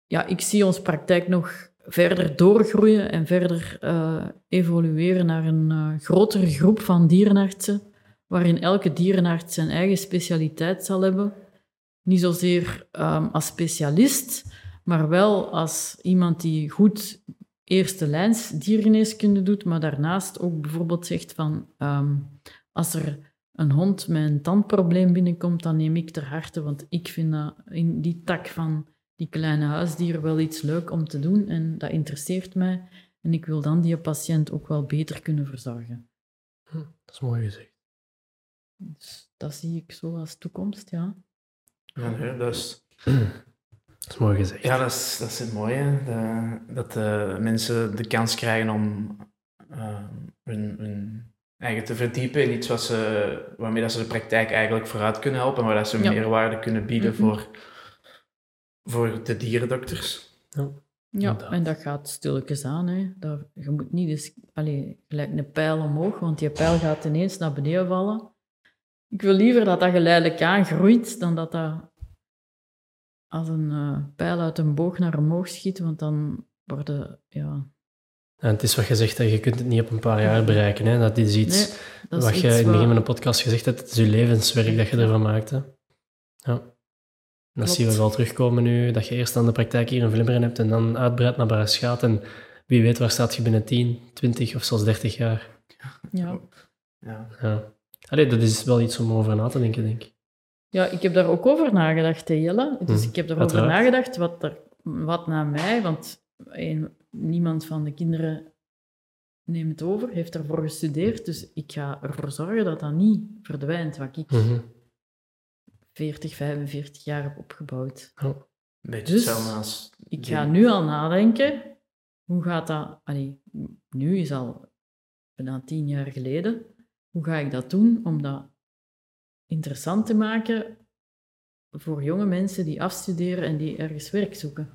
Ja, ik zie onze praktijk nog verder doorgroeien en verder eh, evolueren naar een eh, grotere groep van dierenartsen, waarin elke dierenarts zijn eigen specialiteit zal hebben. Niet zozeer ehm, als specialist, maar wel als iemand die goed eerste lijns diergeneeskunde doet, maar daarnaast ook bijvoorbeeld zegt van ehm, als er een hond met een tandprobleem binnenkomt, dan neem ik ter harte, want ik vind dat in die tak van die kleine huisdieren wel iets leuk om te doen en dat interesseert mij. En ik wil dan die patiënt ook wel beter kunnen verzorgen. Dat is mooi gezegd. Dus dat zie ik zo als toekomst, ja. Ja, nee, dat is, *clears throat* Dat is mooi gezegd. ja, dat is, dat is het mooie. de- dat de mensen de kans krijgen om eh, hun, hun eigen te verdiepen in iets wat ze, waarmee dat ze de praktijk eigenlijk vooruit kunnen helpen, waar dat ze Ja. meerwaarde kunnen bieden Mhm. voor, voor de dierendokters. Ja, Inderdaad. en dat gaat stilletjes aan. Hè. Dat, je moet niet eens, allee, gelijk een pijl omhoog, want die pijl gaat ineens naar beneden vallen. Ik wil liever dat dat geleidelijk aangroeit, dan dat dat als een eh, pijl uit een boog naar omhoog schiet, want dan worden, ja... En het is wat je zegt, je kunt het niet op een paar jaar bereiken. Hè. Dat is iets Nee, dat is wat je iets in het begin van de podcast gezegd hebt. Het is je levenswerk dat je ervan maakt. Hè. Ja. En dat Klopt. zien we wel terugkomen nu, dat je eerst aan de praktijk hier in Vlimmeren hebt en dan uitbreidt naar Baraschaat en wie weet waar staat je binnen 10, 20 of zelfs 30 jaar. Ja. Ja. Ja. Allee, dat is wel iets om over na te denken, denk ik. ja, ik heb daar ook over nagedacht, hè, Jelle. Dus Mhm, ik heb erover uiteraard. nagedacht wat, er, wat na mij, want een- niemand van de kinderen neemt het over, heeft ervoor gestudeerd. Dus ik ga ervoor zorgen dat dat niet verdwijnt, wat ik Mhm. 40, 45 jaar heb opgebouwd. Een beetje Dus- als... Ik ga nu al nadenken, hoe gaat dat... Allee, nu is al bijna tien jaar geleden. Hoe ga ik dat doen om dat interessant te maken voor jonge mensen die afstuderen en die ergens werk zoeken?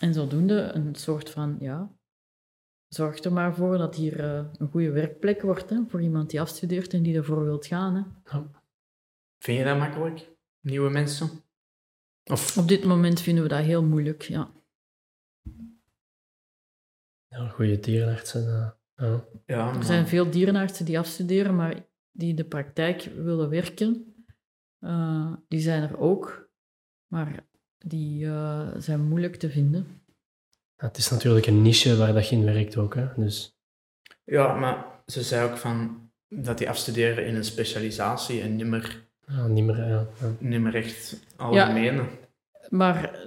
En zodoende een soort van, ja... Zorg er maar voor dat hier eh, een goede werkplek wordt hè, voor iemand die afstudeert en die ervoor wilt gaan. Hè. Vind je dat makkelijk? Nieuwe mensen? Of... Op dit moment vinden we dat heel moeilijk, ja. Ja, goede dierenartsen. eh, ja. Ja, Er zijn veel dierenartsen die afstuderen, maar die in de praktijk willen werken. Eh, die zijn er ook, maar die eh, zijn moeilijk te vinden. Ja, Het is natuurlijk een niche waar dat je in werkt ook. Hè? Dus Ja, maar ze zei ook van dat die afstuderen in een specialisatie en niet meer, ja, niet meer... Ja, ja. niet meer echt algemene. Maar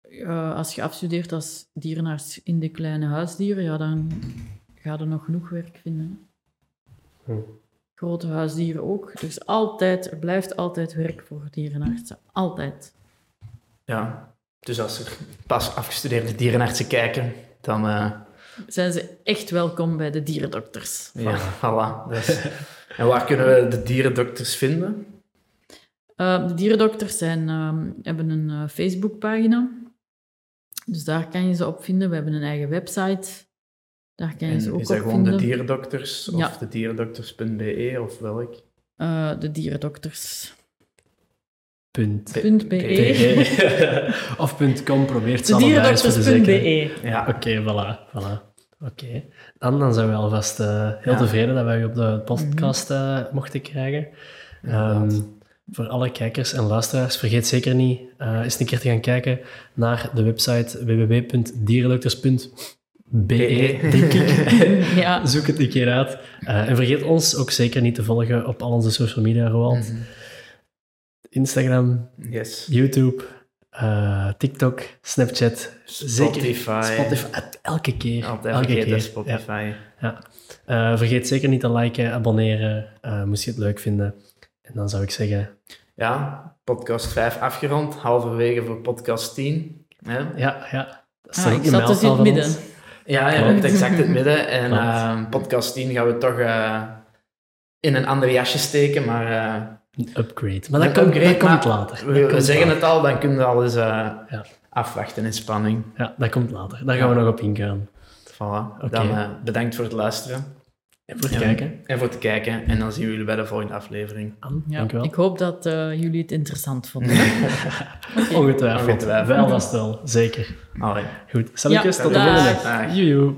eh, als je afstudeert als dierenarts in de kleine huisdieren, ja, dan ga je nog genoeg werk vinden. Hm. Grote huisdieren ook. Dus altijd, er blijft altijd werk voor dierenartsen. Altijd. Ja. Dus als er pas afgestudeerde dierenartsen kijken, dan... eh, Zijn ze echt welkom bij de dierendokters. ja, voilà. Dus, en waar kunnen we de dierendokters vinden? Uh, de dierendokters zijn, ehm, hebben een uh, Facebookpagina. Dus daar kan je ze op vinden. We hebben een eigen website. Daar kan je En ze ook is dat op gewoon vinden. de dierendokters of Ja. de dierendokters.be of welk? De dierendokters. .be. .be. *laughs* of punt .com, probeert ze allebei eens voor de zekerheid. dierendokters.be. Ja. Oké, voilà. voilà. Oké. Dan, dan zijn we alvast eh, heel Ja. tevreden dat wij u op de podcast eh, mochten krijgen. Ehm, voor alle kijkers en luisteraars, vergeet zeker niet eh, eens een keer te gaan kijken naar de website www.dierendokters.be, denk ik. *laughs* Ja. Zoek het een keer uit. Eh, en vergeet ons ook zeker niet te volgen op al onze social media, Roald. Mhm. Instagram, Yes. YouTube, eh, TikTok, Snapchat. Zeker. Spotify. Spotify. Elke keer. Altijd elke vergeten keer. Spotify. Ja. Ja. Eh, vergeet zeker niet te liken, abonneren, eh, moest je het leuk vinden. En dan zou ik zeggen, Ja, podcast 5 afgerond, halverwege voor podcast 10. hè? ja, ja. Dat Ah, ik zat dus in het midden. ons. Ja, je bent exact het midden. En podcast 10 gaan we toch eh, in een ander jasje steken, maar eh, Een upgrade. Maar dat Een komt, upgrade, dat komt later. we, Dat we komt zeggen later. het al, dan kunnen we al eens eh, Ja. afwachten in spanning. Ja, dat komt later. Daar gaan we nog op ingaan. Voilà. Oké. Dan eh, bedankt voor het luisteren En voor het Ja. kijken. en voor het kijken. En dan zien we jullie bij de volgende aflevering. Anne, Ja, dank ik hoop dat eh, jullie het interessant vonden. *laughs* Ongetwijfeld. Ongetwijfeld. Wel vast wel, zeker. Allee. Goed, salutjes, Ja, tot de volgende.